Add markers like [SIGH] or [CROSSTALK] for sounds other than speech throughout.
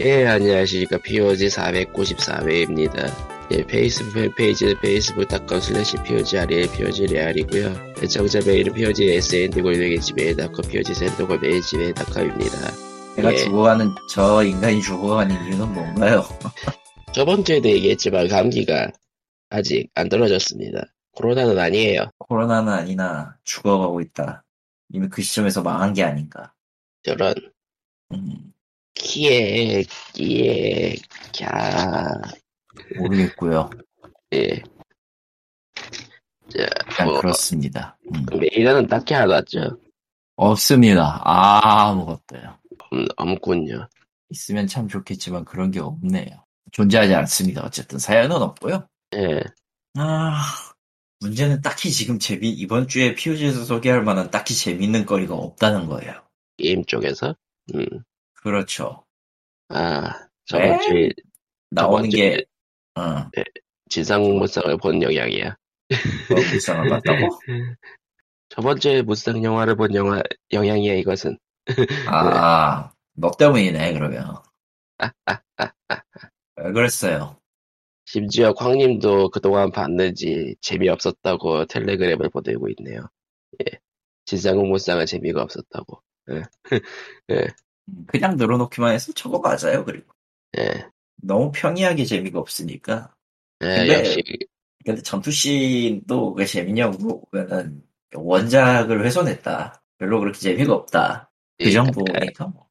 예, 안녕하십니까. POG 494회입니다. 예, 페이스북 페이지는 facebook.com slash POGREAL, POGREAL이고요. 애청자 메일은 POG SND 골뱅이 Gmail.com, POG SEND 골뱅이 Gmail.com입니다. 내가 예. 죽어가는 저 인간이 죽어가는 이유는 뭔가요? [LAUGHS] 저번 주에도 얘기했지만 감기가 아직 안 떨어졌습니다. 코로나는 아니에요. 코로나는 아니나 죽어가고 있다. 이미 그 시점에서 망한 게 아닌가. 저런, 음, 키에, 끼에, 캬, 모르겠고요. 예. 자, 뭐, 그렇습니다. 음. 메일은 딱히 안 왔죠. 없습니다. 아무것도요. 음, 없군요. 있으면 참 좋겠지만 그런 게 없네요. 존재하지 않습니다. 어쨌든 사연은 없고요. 예. 아 문제는 딱히 지금 재미 이번 주에 POG에서 소개할 만한 딱히 재밌는 거리가 없다는 거예요. 게임 쪽에서, 음, 그렇죠. 아, 저번 에? 주에, 나오는 저번 주에 게 어, 진상무쌍을 본 영향이야. 뭐 불쌍을 봤다고? [LAUGHS] 저번 주에 무쌍 영화를 본 영화, 영향이야, 이것은. 아, 너 때문이네, 그러면. [LAUGHS] 왜 그랬어요? 심지어 광님도 그동안 봤는지 재미없었다고 텔레그램을 보내고 있네요. 예. 진상은 무쌍은 재미가 없었다고. 예. [LAUGHS] 예. 그냥 늘어놓기만 해서 저거 맞아요, 그리고. 예. 너무 평이하게 재미가 없으니까. 예, 근데- 역시, 근데 전투씬도 왜 재밌냐고 보면은 원작을 훼손했다. 별로 그렇게 재미가 없다. 그 예, 정도니까 뭐.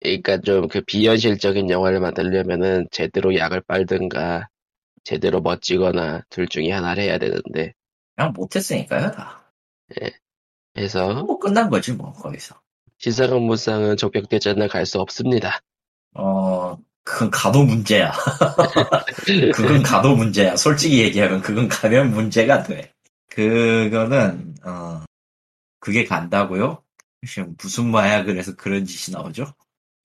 그러니까 좀 그 비현실적인 영화를 만들려면은 제대로 약을 빨든가 제대로 멋지거나 둘 중에 하나를 해야 되는데 그냥 못했으니까요, 다. 해서 뭐 끝난 거지, 뭐, 거기서. 시사금 무쌍은 족벽대전을 갈수 없습니다. 어, 그건 가도 문제야. [LAUGHS] 그건 가도 문제야. 솔직히 얘기하면 그건 가면 문제가 돼. 그거는 어 그게 간다고요? 무슨 마약을 해서 그런 짓이 나오죠?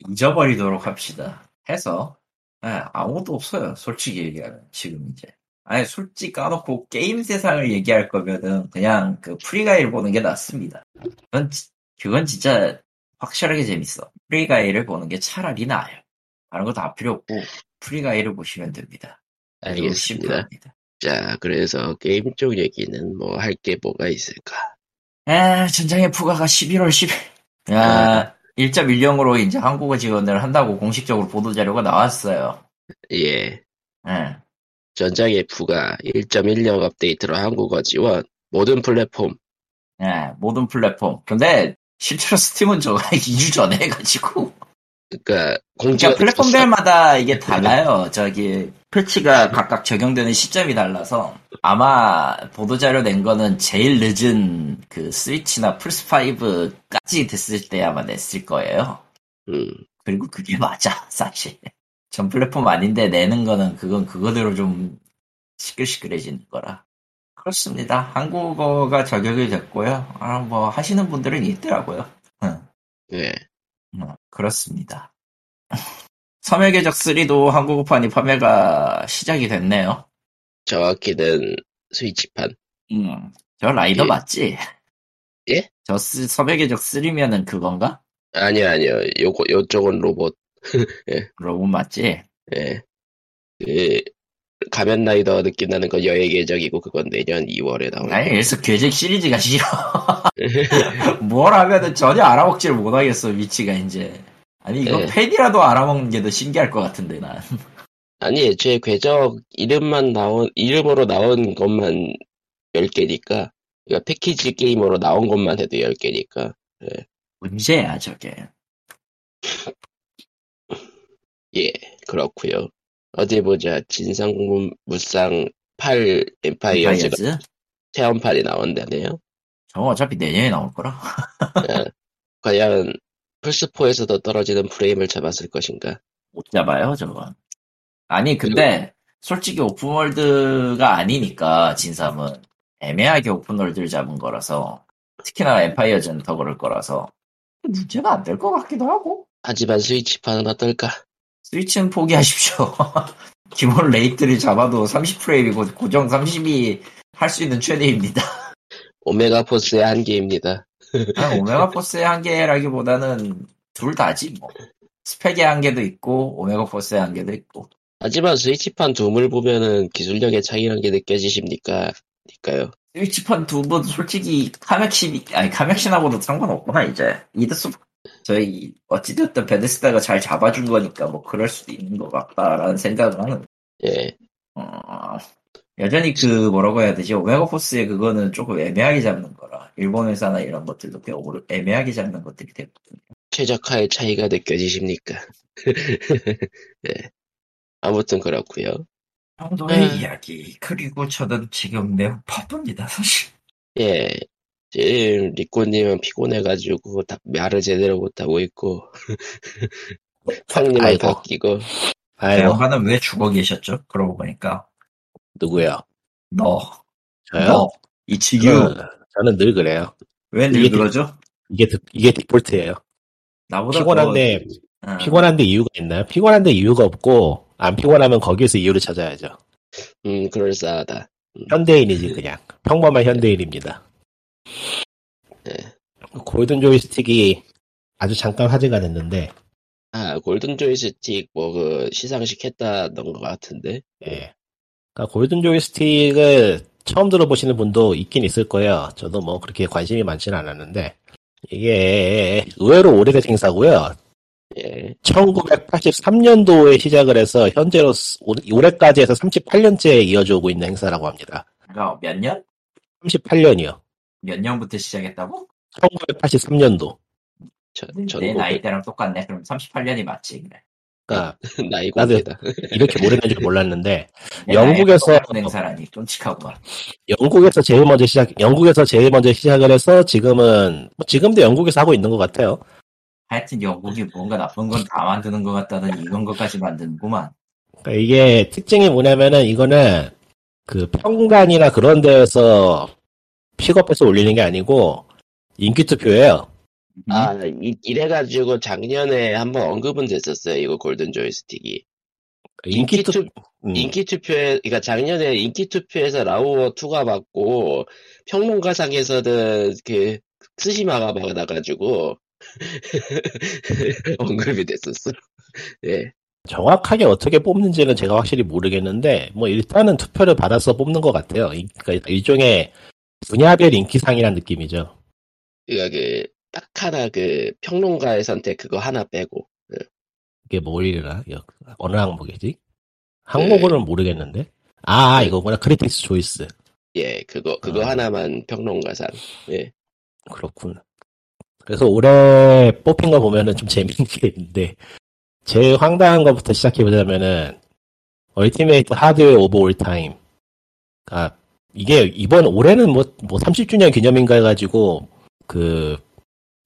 잊어버리도록 합시다. 해서 예, 아무것도 없어요. 솔직히 얘기하면 지금 이제. 아니 솔직히 까놓고 게임 세상을 얘기할 거면은 그냥 그 Free Guy를 보는 게 낫습니다. 그건, 진짜 확실하게 재밌어. Free Guy를 보는 게 차라리 나아요. 다른 거 다 필요 없고 Free Guy를 보시면 됩니다. 알겠습니다. 자, 그래서 게임 쪽 얘기는 뭐 할 게 뭐가 있을까? 에, 전장의 푸가가 11월 10일. 야, 1.10으로 이제 한국어 지원을 한다고 공식적으로 보도 자료가 나왔어요. 예. 예. 전장 F가 1.10 업데이트로 한국어 지원, 모든 플랫폼, 예, 모든 플랫폼. 근데, 실제로 스팀은 저거 2주 [LAUGHS] 전에 해가지고. 그러니까 공지가 그러니까 플랫폼별마다 이게 달라요. 저기, 패치가 각각 적용되는 시점이 달라서. 아마, 보도자료 낸 거는 제일 늦은 그 스위치나 플스 5까지 됐을 때 아마 냈을 거예요. 음, 그리고 그게 맞아, 사실. 전 플랫폼 아닌데 내는 거는 그건 그거대로 좀 시끌시끌해지는 거라. 그렇습니다. 한국어가 저격이 됐고요. 아, 뭐 하시는 분들은 있더라고요. 응, 예. 응, 그렇습니다. [LAUGHS] 섬의 궤적 3도 한국어판이 판매가 시작이 됐네요. 정확히는 스위치판. 음, 저 라이더 예. 맞지? 예? 저 쓰- 섬의 궤적 3면은 그건가? 아니요, 아니요. 요거, 요쪽은 로봇. [LAUGHS] 로봇 맞지? 예. 그, 가면라이더 느낌 나는 건 여의 계적이고, 그건 내년 2월에 나오는. 아니, 그래서 궤적 시리즈가 싫어. [LAUGHS] 뭘 하면은 전혀 알아먹지를 못하겠어, 위치가 이제. 아니, 이거 네. 팬이라도 알아먹는 게 더 신기할 것 같은데, 난. 아니, 애초에 궤적 이름만 나온, 이름으로 나온 것만 10개니까, 그러니까 패키지 게임으로 나온 것만 해도 10개니까. 문제야, 저게. 예, 그렇고요 어디 보자. 진삼무쌍 8 Empires가 Empires? 체험판이 나온다네요. 저거 어차피 내년에 나올 거라. 과연 플스4에서도 떨어지는 프레임을 잡았을 것인가? 못 잡아요, 저건. 아니, 근데, 솔직히 open world가 아니니까, 진삼은. 애매하게 open world를 잡은 거라서. 특히나 Empires는 더 그럴 거라서. 문제가 안 될 것 같기도 하고. 하지만 스위치판은 어떨까? 스위치는 포기하십시오. [LAUGHS] 기본 rate를 잡아도 30프레임이고 고정 30이 할 수 있는 최대입니다. 오메가 포스의 한계입니다. 그냥 오메가 포스의 한계라기보다는 둘 다지 뭐. 스펙의 한계도 있고 오메가 포스의 한계도 있고 하지만 스위치판 둠을 보면은 기술력의 차이란 게 느껴지십니까? 니까요. 스위치판 둠은 솔직히 카맥신 아니 카맥신하고도 상관없구나 이제 이드스 저희 어찌됐든 베데스다가 잘 잡아준 거니까 뭐 그럴 수도 있는 것 같다라는 생각을 하는 예. 어, 여전히 그 뭐라고 해야 되지 오메가 포스의 그거는 조금 애매하게 잡는 거라 일본 회사나 이런 것들도 꽤 오르- 애매하게 잡는 것들이 되거든요 최적화의 차이가 느껴지십니까? [LAUGHS] 예. 아무튼 그렇고요 정도의 네. 이야기 그리고 저는 지금 매우 바쁩니다 사실 예. 지금 리코님은 피곤해가지고 다 말을 제대로 못하고 있고 [LAUGHS] 아이고. 바뀌고 그 아이고, 양반은 왜 죽어 계셨죠? 그러고 보니까 누구요? 너, 저요? 너, 이치규 저는, 저는 늘 그래요. 왜 이게 늘 그러죠? 이게, 드- 이게 디폴트예요. 나보다 피곤한데, 더, 어, 피곤한데 이유가 있나요? 피곤한데 이유가 없고, 안 피곤하면 거기에서 이유를 찾아야죠. 음 그럴싸하다 현대인이지, 그냥. 평범한 현대인입니다. 네. 골든 조이스틱이 아주 잠깐 화제가 됐는데, 아 골든 조이스틱 뭐 그 시상식 했다던 것 같은데 예. 그러니까 골든 조이스틱을 처음 들어보시는 분도 있긴 있을 거예요. 저도 뭐 그렇게 관심이 많지는 않았는데, 이게 의외로 오래된 행사고요. 예 1983년도에 시작을 해서 현재로 올해까지 해서 38년째 이어져 오고 있는 행사라고 합니다. 그러니까 몇 년? 38년이요. 몇 년부터 시작했다고? 1983년도. 저, 내 저는 나이 때랑 똑같네. 그럼 38년이 맞지. 그래. [LAUGHS] 그러니까 나이 나도- 이렇게 오래된 줄 몰랐는데 [LAUGHS] 내 영국에서- 행사라니 끔찍하구만. 영국에서 제일 먼저 시작 영국에서 제일 먼저 시작을 해서 지금은 뭐 지금도 영국에서 하고 있는 것 같아요. 하여튼 영국이 뭔가 나쁜 건 다 만드는 것 같다는 이런 것까지 만드는구만. 그러니까 이게 특징이 뭐냐면은 이거는 그 평단이나 그런 데에서 픽업해서 올리는 게 아니고 인기 투표예요. 아 이, 이래가지고 작년에 한번 언급은 됐었어요 이거 골든 조이스틱이 인기 인기 투투 음. 인기 투표에 그러니까 작년에 인기 투표에서 라우어 2가 받고 평론가상에서는 그 스시마가 받아가지고 [LAUGHS] 언급이 됐었어. 예. 정확하게 어떻게 뽑는지는 제가 확실히 모르겠는데, 뭐 일단은 투표를 받아서 뽑는 것 같아요. 이- 그러니까 일종의 분야별 인기상이라는 느낌이죠. 그딱 하나 그 평론가의 선택 그거 하나 빼고 이게 뭐이라 어느 항목이지? 항목은 모르겠는데. 아, 이거구나. Critics' Choice. 예 그거 그거 아. 하나만 평론가상. 예. 그렇군. 그래서 올해 뽑힌 거 보면은 좀 재밌는 게 있는데, 제일 황당한 것부터 시작해 보자면은, Ultimate Hardware of All Time. 아, 이게 이번 올해는 뭐, 뭐 30주년 기념인가 해가지고, 그,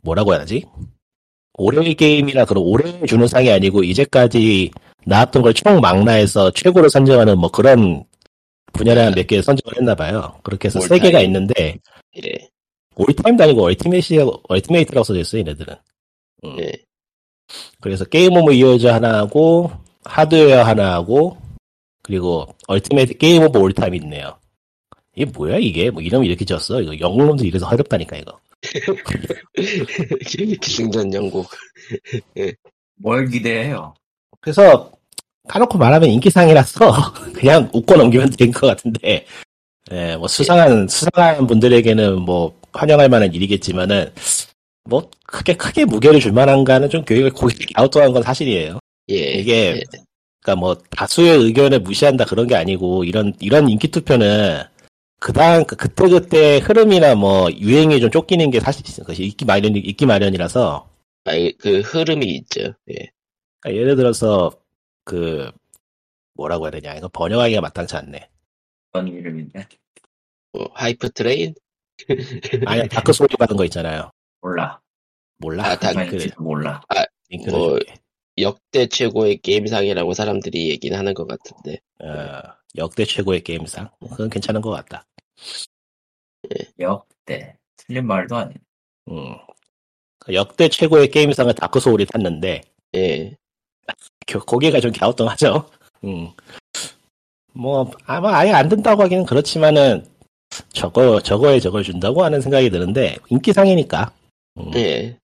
뭐라고 해야 하지? 올해의 게임이라 그런 올해 주는 상이 아니고, 이제까지 나왔던 걸 총 망라해서 최고로 선정하는 뭐 그런 분야를 몇 개 선정을 했나 봐요. 그렇게 해서 올세 개가. 있는데, 예. All Time도 아니고 Ultimate, Ultimate라고 써져 있어요, 얘네들은. 음. 예. 그래서 Game of Years 하나 하고, 하드웨어 하나 하고, 그리고 Ultimate Game of All Time 있네요. 이게 뭐야, 이게? 뭐 이름이 이렇게 지었어? 이거 영국놈들 이래서 어렵다니까, 이거. [LAUGHS] 기승전 영국. [LAUGHS] 뭘 기대해요? 그래서, 까놓고 말하면 인기상이라서, [LAUGHS] 그냥 웃고 넘기면 된 것 같은데, 예, 뭐 수상한, 수상한 분들에게는 뭐, 환영할 만한 일이겠지만은, 뭐, 크게, 크게 무게를 줄 만한가는 좀 교육을 고객이 아웃도어한 건 사실이에요. 예. 이게 예. 그러니까 뭐 다수의 의견을 무시한다 그런 게 아니고 이런 이런 인기 투표는 그당 그때 그때 흐름이나 뭐 유행이 좀 쫓기는 게 사실 그것이 있기 마련 있기 마련이라서 아, 그 흐름이 있죠. 예. 그러니까 예를 들어서 그 뭐라고 해야 되냐 이거 번역하기가 마땅치 않네. 어떤 이름인데? 뭐 hype train? [LAUGHS] 아니 Dark Soul이 받은 거 있잖아요. 몰라. 몰라. 아, 다- 링크를 몰라. 링크를 뭐- 줄게. 역대 최고의 게임상이라고 사람들이 얘기는 하는 것 같은데. 어, 역대 최고의 게임상 그건 괜찮은 것 같다. 역대. 틀린 말도 아니네. 음. 역대 최고의 게임상을 Dark Soul이 탔는데 예. [LAUGHS] 겨- 거기가 좀 갸우뚱하죠. 음. 뭐 아마 아예 안 된다고 하기는 그렇지만은 저거 저거에 저걸 준다고 하는 생각이 드는데 인기상이니까. 음. 예.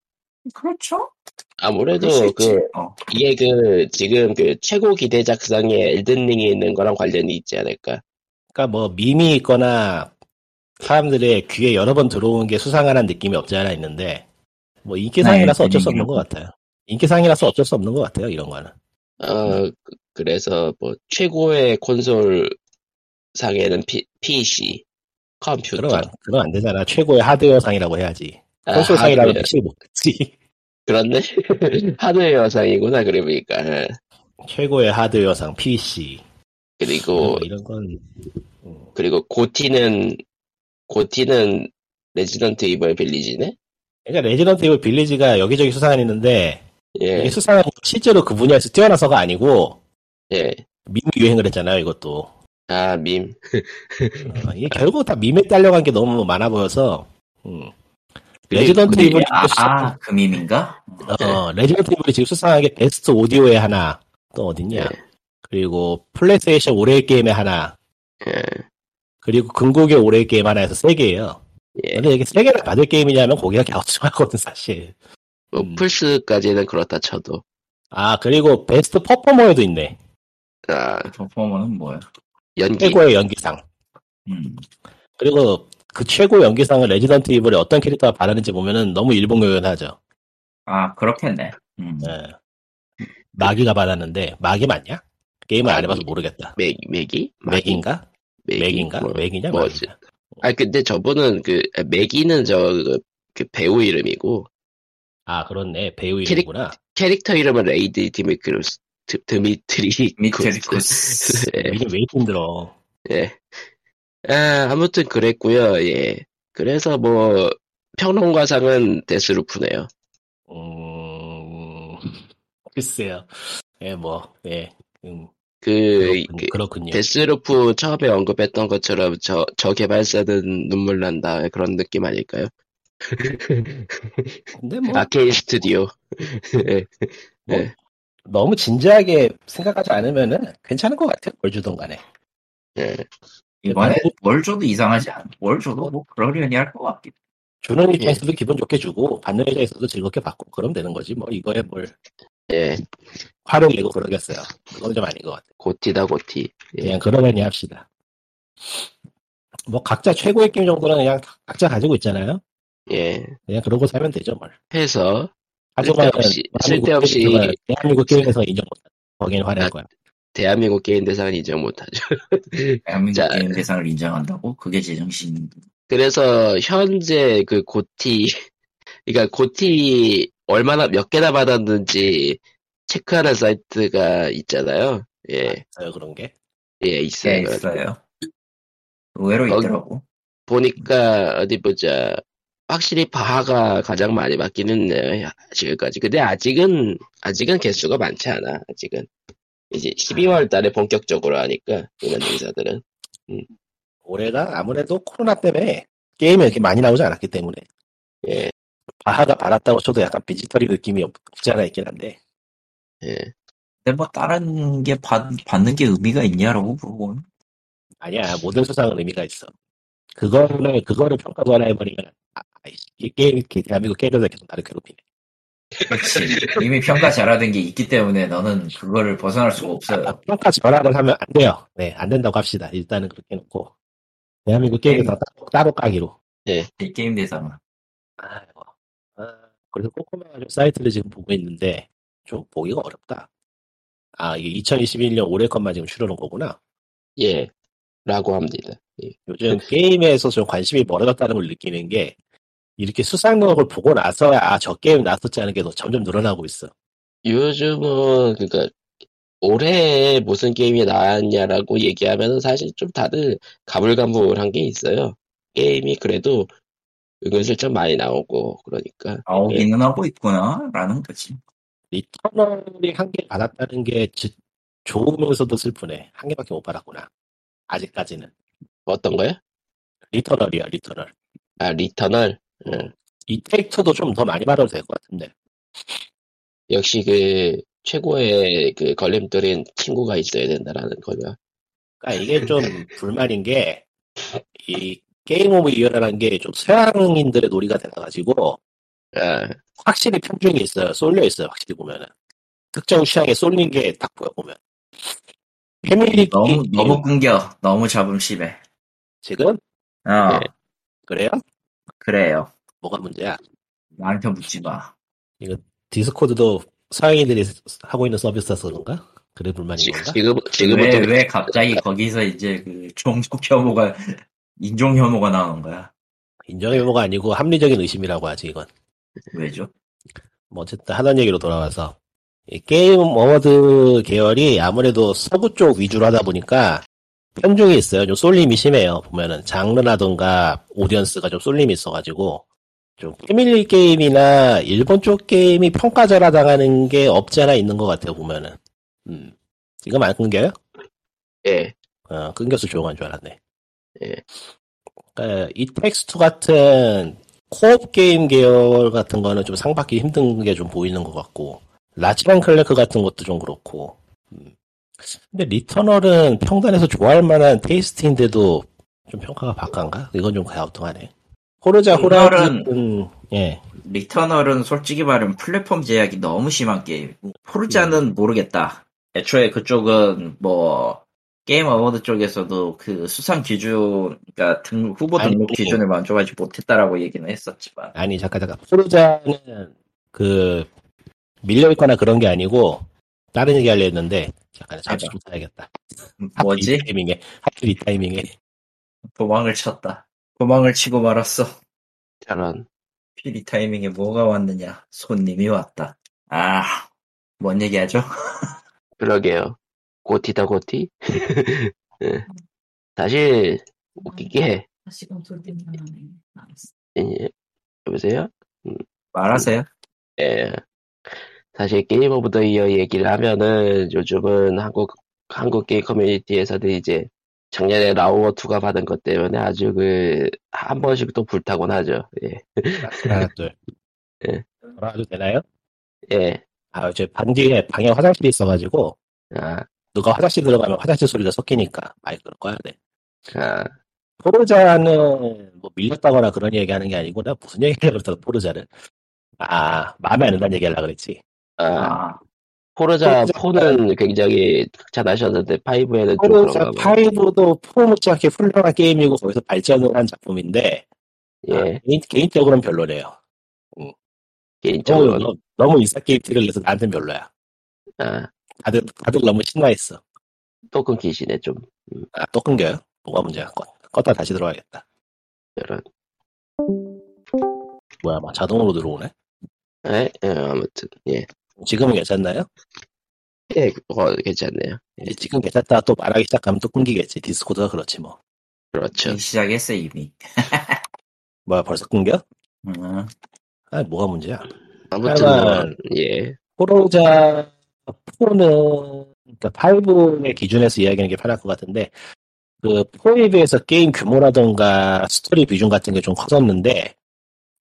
그렇죠. 아무래도. 그 어. 이게 그 지금 그 최고 기대작상에 엘든링이 있는 거랑 관련이 있지 않을까? 그러니까 뭐 밈이 있거나 사람들의 귀에 여러 번 들어온 게 수상한 느낌이 없지 않아 있는데 뭐 인기상이라서 네, 어쩔 수 없는 것 같아요. 인기상이라서 어쩔 수 없는 것 같아요. 이런 거는. 어 그- 그래서 뭐 최고의 콘솔 상에는 P, PC 컴퓨터 그럼 안, 그럼 안 되잖아. 최고의 하드웨어 상이라고 해야지. 아, 콘솔상이라고 하드웨어. 택시 못했지. 그렇네 [LAUGHS] 하드웨어 상이구나 그러니까 예. 최고의 하드웨어 상 PC. 그리고 뭐 이런 건 음, 그리고 고티는 고티는 Resident Evil Village네 그러니까 Resident Evil Village가 여기저기 수상했는데 예 이게 수상한 실제로 그 분야에서 뛰어나서가 아니고 예. 밈 유행을 했잖아요. 이것도. 아, 밈. 어, 이게 결국 다 밈에 딸려간 게 너무 많아 보여서. 음. 근데- 레지던트 근데 Evil이 아, 지금 아, 그 밈인가? 어, Resident Evil이 지금 수상한 게 Best Audio에 하나, 또 어딨냐. 예. 그리고 플레이스테이션 올해의 게임에 하나, 예. 그리고 궁극의 올해의 게임 하나 해서 세 개예요. 예. 근데 이게 세 개를 받을 게임이냐면 고개가 갸우뚱하거든, 사실. 뭐, 음. 플스까지는 그렇다 쳐도. 아, 그리고 Best Performer에도 있네. 아, 퍼포머는 뭐야? 연기. 최고의 연기상. 음. 그리고 그 최고 연기상을 Resident Evil에 어떤 캐릭터가 받았는지 보면은 너무 일목요연하죠. 아, 그렇겠네. 음. 예. Maggie가 받았는데, Maggie 맞냐? 게임을 안. 해봐서 모르겠다. 맥, Maggie? 맥인가? Maggie? Maggie인가? 뭐, Maggie냐? 뭐지? 아, 근데 저분은 그, 아, Maggie는 저, 그, 그 배우 이름이고, 아, 그렇네. 배우 캐릭- 이름이구나. 캐릭터 이름은 레이디 디미크루스, 드, 드미트리. [LAUGHS] 미테리코스. [LAUGHS] 예. 이게 왜 이렇게 힘들어. 예. 아, 아무튼 그랬고요 예. 그래서 뭐, 평론가상은 데스루프네요. 음, 글쎄요. 예, 뭐, 예. 음, 그, 그 그렇군요. Deathloop 처음에 언급했던 것처럼 저, 저 개발사는 눈물 난다 그런 느낌 아닐까요? [LAUGHS] 근데 뭐, Arkane 스튜디오. [LAUGHS] 예. 뭐, 예. 너무 진지하게 생각하지 않으면은 괜찮은 것 같아요. 뭘 주던 간에. 예. 이번에 뭘 줘도 이상하지 않아. 뭘 줘도 뭐 그러려니 할 것 같긴. 주는 예. 입장에서도 기분 좋게 주고, 받는 입장에서도 즐겁게 받고, 그러면 되는 거지. 뭐, 이거에 뭘 예. 화를 내고 그러겠어요. 그건 좀 아닌 것 같아요. 고티다 고티. 예. 그냥 그러려니 합시다. 뭐, 각자 최고의 게임 정도는 그냥 각자 가지고 있잖아요. 예. 그냥 그러고 살면 되죠, 뭘. 해서 쓸데없이- 대한민국 쓸데없이- 게임에서- 대한민국 게임에서 인정 못한다. 거기는 화낼 아, 거야. 대한민국 게임 대상은 인정 못하죠. [LAUGHS] 대한민국 자. 게임 대상을 인정한다고? 그게 제정신. 그래서 현재 그 고티 [LAUGHS] 그러니까 고티 얼마나 몇 개나 받았는지 체크하는 사이트가 있잖아요. 예, 있어요, 그런 게. 예 있어요. 네, 있어요. 의외로 있더라고. 보니까 어디 보자. 확실히 바하가 가장 많이 했네요. 야, 지금까지. 근데 아직은 아직은 개수가 많지 않아. 아직은 이제 12월 달에 본격적으로 하니까 이런 행사들은 올해가 아무래도 코로나 때문에 게임이 이렇게 많이 나오지 않았기 때문에 예, 바하가 받았다고 쳐도 약간 비지털이 느낌이 없- 없지 않아 있긴 한데 예. 근데 뭐 다른 게 받, 받는 게 의미가 있냐라고 물어보면. 아니야 모든 수상은 의미가 있어 그거를 그거를 평가관화 해버리면 아, 아이씨, 이 게임 이 대한민국 게임에서 계속 나를 괴롭히네 그렇지. 이미 평가 잘하던 게 있기 때문에 너는 그거를 벗어날 수가 없어요. 아, 평가 전환을 하면 안 돼요 네 안 된다고 합시다 일단은 그렇게 놓고 대한민국 게임에서 따로, 따로 까기로 이 게임 대상은. 아, 그래서 코코마 사이트를 지금 보고 있는데 좀 보기가 어렵다 아 이게 2021년 올해 것만 지금 추려놓은 거구나 예. 라고 합니다. 예. 요즘 게임에서 좀 관심이 멀어졌다는 걸 느끼는 게 이렇게 수상록을 보고 나서야 아, 저 게임 나왔었지 하는 게더 점점 늘어나고 있어. 요즘은 그러니까 올해 무슨 게임이 나왔냐라고 얘기하면 사실 좀 다들 가물가물한 게 있어요. 게임이 그래도 은근슬쩍 많이 나오고 그러니까 예. 나오기는 하고 있구나라는 거지. Returnal이 한 개 받았다는 게 지- 좋으면서도 슬프네. 한 개밖에 못 받았구나. 아직까지는. 어떤 거요? Returnal이야, Returnal. 아 Returnal 응. It Takes도 좀 더 많이 받아도 될 것 같은데. 역시 그 최고의 그 걸림돌인 친구가 있어야 된다라는 거죠. 그러니까 이게 좀 불만인 게, 이 Game of Year라는 게 좀 서양인들의 놀이가 돼가지고, 아, 확실히 편중이 있어요. 쏠려 있어요. 확실히 보면은 특정 취향에 쏠린 게 딱 보여 보면. 패밀리 너무 게임 너무 끊겨. 너무 잡음 심해. 지금 어 네. 그래요? 그래요. 뭐가 문제야? 나한테 묻지 마. Discord도 서양인들이 하고 있는 서비스라서 그런가? 그래 불만인 지, 건가? 지금, 왜 지금부터, 왜 갑자기 거기서 이제 그 종족 혐오가 인종 혐오가 나오는 거야? 인종 혐오가 아니고 합리적인 의심이라고 하지 이건. 왜죠? 뭐 어쨌든 하던 얘기로 돌아와서 이 Game Award 계열이 아무래도 서구 쪽 위주로 하다 보니까 편중이 있어요. 좀 쏠림이 심해요. 보면은 장르라던가 audience가 좀 쏠림이 있어가지고 좀 패밀리 게임이나 일본 쪽 게임이 평가절하 당하는 게 없지 않아 있는 것 같아요. 보면은 음 지금 안 끊겨요? 예, 어, 끊겨서 조용한 줄 알았네. 예. 그러니까 It Takes 같은 co-op 게임 계열 같은 거는 좀 상받기 힘든 게 좀 보이는 것 같고, Ratchet랑 Clank 같은 것도 좀 그렇고, 음. 근데 Returnal은 평단에서 좋아할 만한 taste인데도 좀 평가가 박한가? 이건 좀 갸우뚱하네. Forza Horizon, 예. Returnal은 솔직히 말하면 플랫폼 제약이 너무 심한 게임이고 Forza는 모르겠다. 애초에 그쪽은 뭐 Game Award 쪽에서도 그 수상 기준, 그러니까 등, 후보 등록 아니, 기준을 만족하지 못했다라고 얘기는 했었지만 아니, 잠깐, 잠깐. Forza는 그, 밀려있거나 그런 게 아니고, 다른 얘기 하려 했는데, 잠깐, 잠시 좀 타야겠다. 뭐지? 하필 이 타이밍에, 하필 이 타이밍에. 도망을 쳤다. 도망을 치고 말았어. 저런. 피리 타이밍에 뭐가 왔느냐? 손님이 왔다. 아, 뭔 얘기하죠? [LAUGHS] 그러게요. 고티다, 고티? [LAUGHS] 예. 사실, 웃긴 게, 다시금 돌 때문에 나왔어. 예, 여보세요? 말하세요. 예. 사실 Game of the Year 얘기를 하면은 요즘은 한국, 한국 게임 커뮤니티에서는 이제 작년에 라오어2가 받은 것 때문에 아주 그, 한 번씩 또 불타곤 하죠. 예. 하나, 둘. [LAUGHS] 예. 돌아가도 되나요? 예. 아, 저 반지에 방에 화장실이 있어가지고, 아, 누가 화장실 들어가면 화장실 소리가 섞이니까 마이크를 꺼야 돼. 아, 포르자는 뭐 밀렸다거나 그런 얘기 하는 게 아니고, 나 무슨 얘기 하려고 그랬어, 포르자를. 아, 마음에 안 든다는 얘기 하려고 그랬지. 아, 아, 포르자 포르자 4는 굉장히 잘하셨는데 5에는 좀 포르자 그런가 봐요. 5도 포르자게 훌륭한 게임이고, 거기서 발전을 한 작품인데, 아, 예, 개인, 개인적으로는 별로네요. 너무, 개인적으로는. 너무, 너무 인싸 게임 티를 내서 나한테는 별로야. 아, 다들, 다들 너무 신나했어. 또 끊기시네, 좀. 아, 또 끊겨요? 뭐가 문제야? 꺼, 껐다 다시 들어와야겠다. 이런. 뭐야, 막 자동으로 들어오네? 예, 예, 아무튼, 예. 지금은 괜찮나요? 예, 어, 괜찮네요. 이제 지금 괜찮다 또 말하기 시작하면 또 끊기겠지. 디스코드가 그렇지 뭐. 그렇죠. 시작했어 이미. [LAUGHS] 뭐야, 벌써 끊겨? 음, 아, 뭐가 문제야? 아무튼, 뭐, 하여간- 예, Forza 4는, 그러니까 5의 기준에서 이야기하는 게 편할 것 같은데, 그 4에 비해서 게임 규모라던가 스토리 비중 같은 게 좀 커졌는데,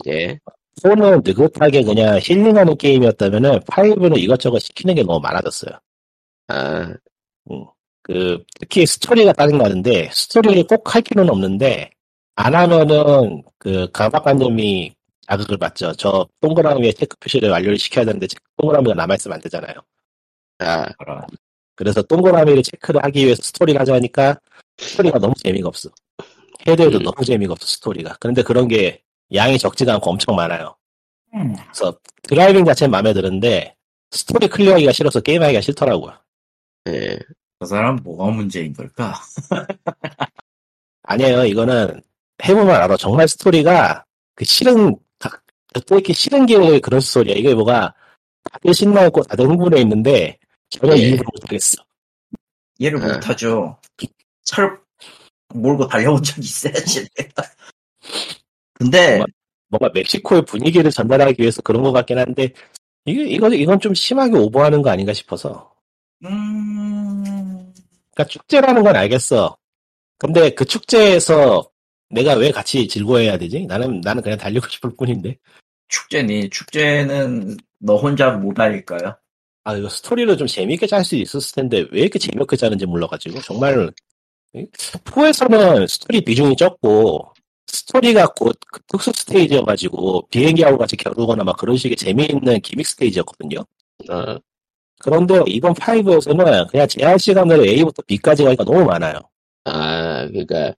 예, 4는 느긋하게 그냥 힐링하는 게임이었다면은 5는 이것저것 시키는 게 너무 많아졌어요. 아, 그, 특히 스토리가 짜증나는데, 스토리를 꼭 할 필요는 없는데, 안 하면은, 그, 강박관념이 자극을 받죠. 저 동그라미에 체크 표시를 완료를 시켜야 되는데, 체- 동그라미가 남아있으면 안 되잖아요. 아. 그래서 동그라미를 체크를 하기 위해서 스토리를 하자니까, 스토리가 너무 재미가 없어. 해도 음. 너무 재미가 없어, 스토리가. 그런데 그런 게 양이 적지가 않고 엄청 많아요. 음, 그래서 driving 자체는 마음에 드는데, 스토리 clear하기가 싫어서 게임하기가 싫더라고요. 예, 저 사람 뭐가 문제인 걸까? [LAUGHS] 아니에요. 이거는 해보면 알아. 정말 스토리가 그 싫은 가- 또 이렇게 싫은 계열의 그런 스토리야. 이게 뭐가 다들 신나있고 다들 흥분해 있는데 전혀 예. 이해를 못하겠어. 이해를 아. 못하죠. 철 몰고 달려온 적이 있어야지. 내가. 근데 정말. 뭔가 멕시코의 분위기를 전달하기 위해서 그런 것 같긴 한데 이게 이거 이건 좀 심하게 오버하는 거 아닌가 싶어서. 음, 그러니까 축제라는 건 알겠어. 근데 그 축제에서 내가 왜 같이 즐거워해야 되지? 나는 나는 그냥 달리고 [LAUGHS] 싶을 뿐인데. 축제니 축제는 너 혼자 못 할까요? 아, 이거 스토리를 좀 재미있게 짤 수 있었을 텐데, 왜 이렇게 재미없게 짜는지 몰라가지고, 정말, 4에서는 스토리 비중이 적고, 스토리가 곧 그 특수 스테이지여가지고 비행기하고 같이 겨루거나 막 그런 식의 재미있는 gimmick 스테이지였거든요. 어, 그런데 이번 5에서는 그냥 제한 시간으로 A부터 B까지 가니까 너무 많아요. 아, 그니까,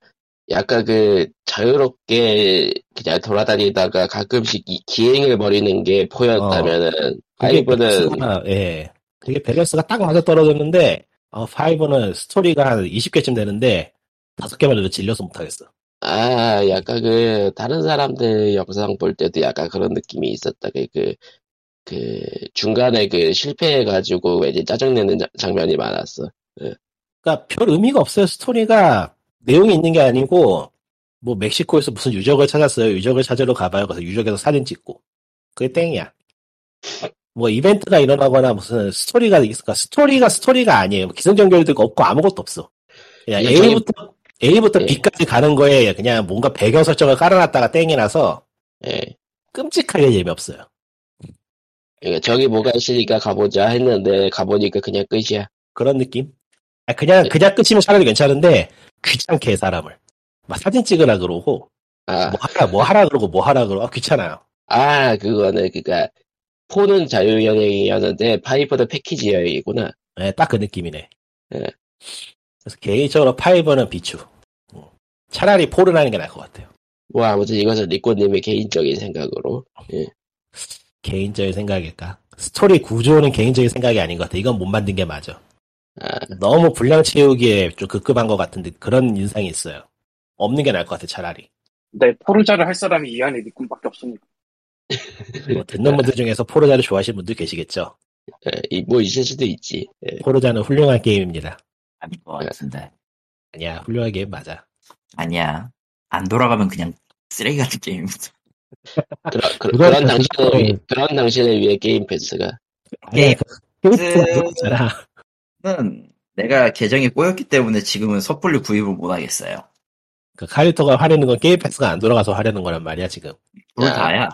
약간 그, 자유롭게 그냥 돌아다니다가 가끔씩 이 기행을 벌이는 게 포였다면은, 그게 5는, 밸런스가, 예. 그게 밸런스가 딱 맞아 떨어졌는데, 어, 5는 스토리가 한 20개쯤 되는데, 다섯 개만 해도 질려서 못하겠어. 아, 약간 그, 다른 사람들 영상 볼 때도 약간 그런 느낌이 있었다. 그, 그, 그, 중간에 그 실패해가지고 왠지 짜증내는 자- 장면이 많았어. 그러니까 별 의미가 없어요. 스토리가 내용이 있는 게 아니고 뭐 멕시코에서 무슨 유적을 찾았어요. 유적을 찾으러 가봐요. 그래서 유적에서 사진 찍고 그게 땡이야. 뭐 이벤트가 일어나거나 무슨 스토리가 있을까? 스토리가 스토리가 아니에요. 뭐 기승전결도 없고 아무것도 없어. 그냥 이게 저기- A부터 A부터 예. B까지 가는 거에 그냥 뭔가 배경 설정을 깔아놨다가 땡이 나서 예. 끔찍하게 재미없어요. 그러니까 저기 뭐가 있으니까 가보자 했는데, 가보니까 그냥 끝이야. 그런 느낌? 아, 그냥 그냥 끝이면 차라리 괜찮은데 귀찮게 해 사람을. 막 사진 찍으라 그러고 아, 뭐 하라 뭐 하라 그러고 뭐 하라 그러고 아, 귀찮아요. 아, 그거는, 그니까, 폰은 자유여행이었는데, 파이브는 패키지 여행이구나. 네, 딱그 느낌이네. 예. 그래서 개인적으로 파이버는 비추. 음. 차라리 포를 하는 게 나을 것 같아요. 뭐, 아무튼 이것은 리코님의 개인적인 생각으로. 개인적인 생각일까? 스토리 구조는 개인적인 생각이 아닌 것 같아. 이건 못 만든 게 맞아. 아, 너무 분량 채우기에 좀 급급한 것 같은데 그런 인상이 있어요. 없는 게 나을 것 같아, 차라리. 근데 포르자를 할 사람이 이 안에 리코님밖에 없으니까. 뭐 듣는 분들 중에서 포르자를 좋아하시는 분들 계시겠죠. 예, 이- 뭐 있을 수도 있지. 예. 포르자는 훌륭한 게임입니다. 아닌 것 같은데. 아니야, 훌륭한 게임 맞아. 아니야. 안 돌아가면 그냥 쓰레기 같은 게임이다. 그런, 그, 그건 런 당신을 위해, 그런 당신을 위해 게임 패스가. 예. 그 게임프가 그-. 는 내가 계정이 꼬였기 때문에 지금은 섣불리 구입을 못 하겠어요. 그 카리토가 하려는 건 게임 패스가 안 돌아가서 하려는 거란 말이야, 지금. 야. 다야.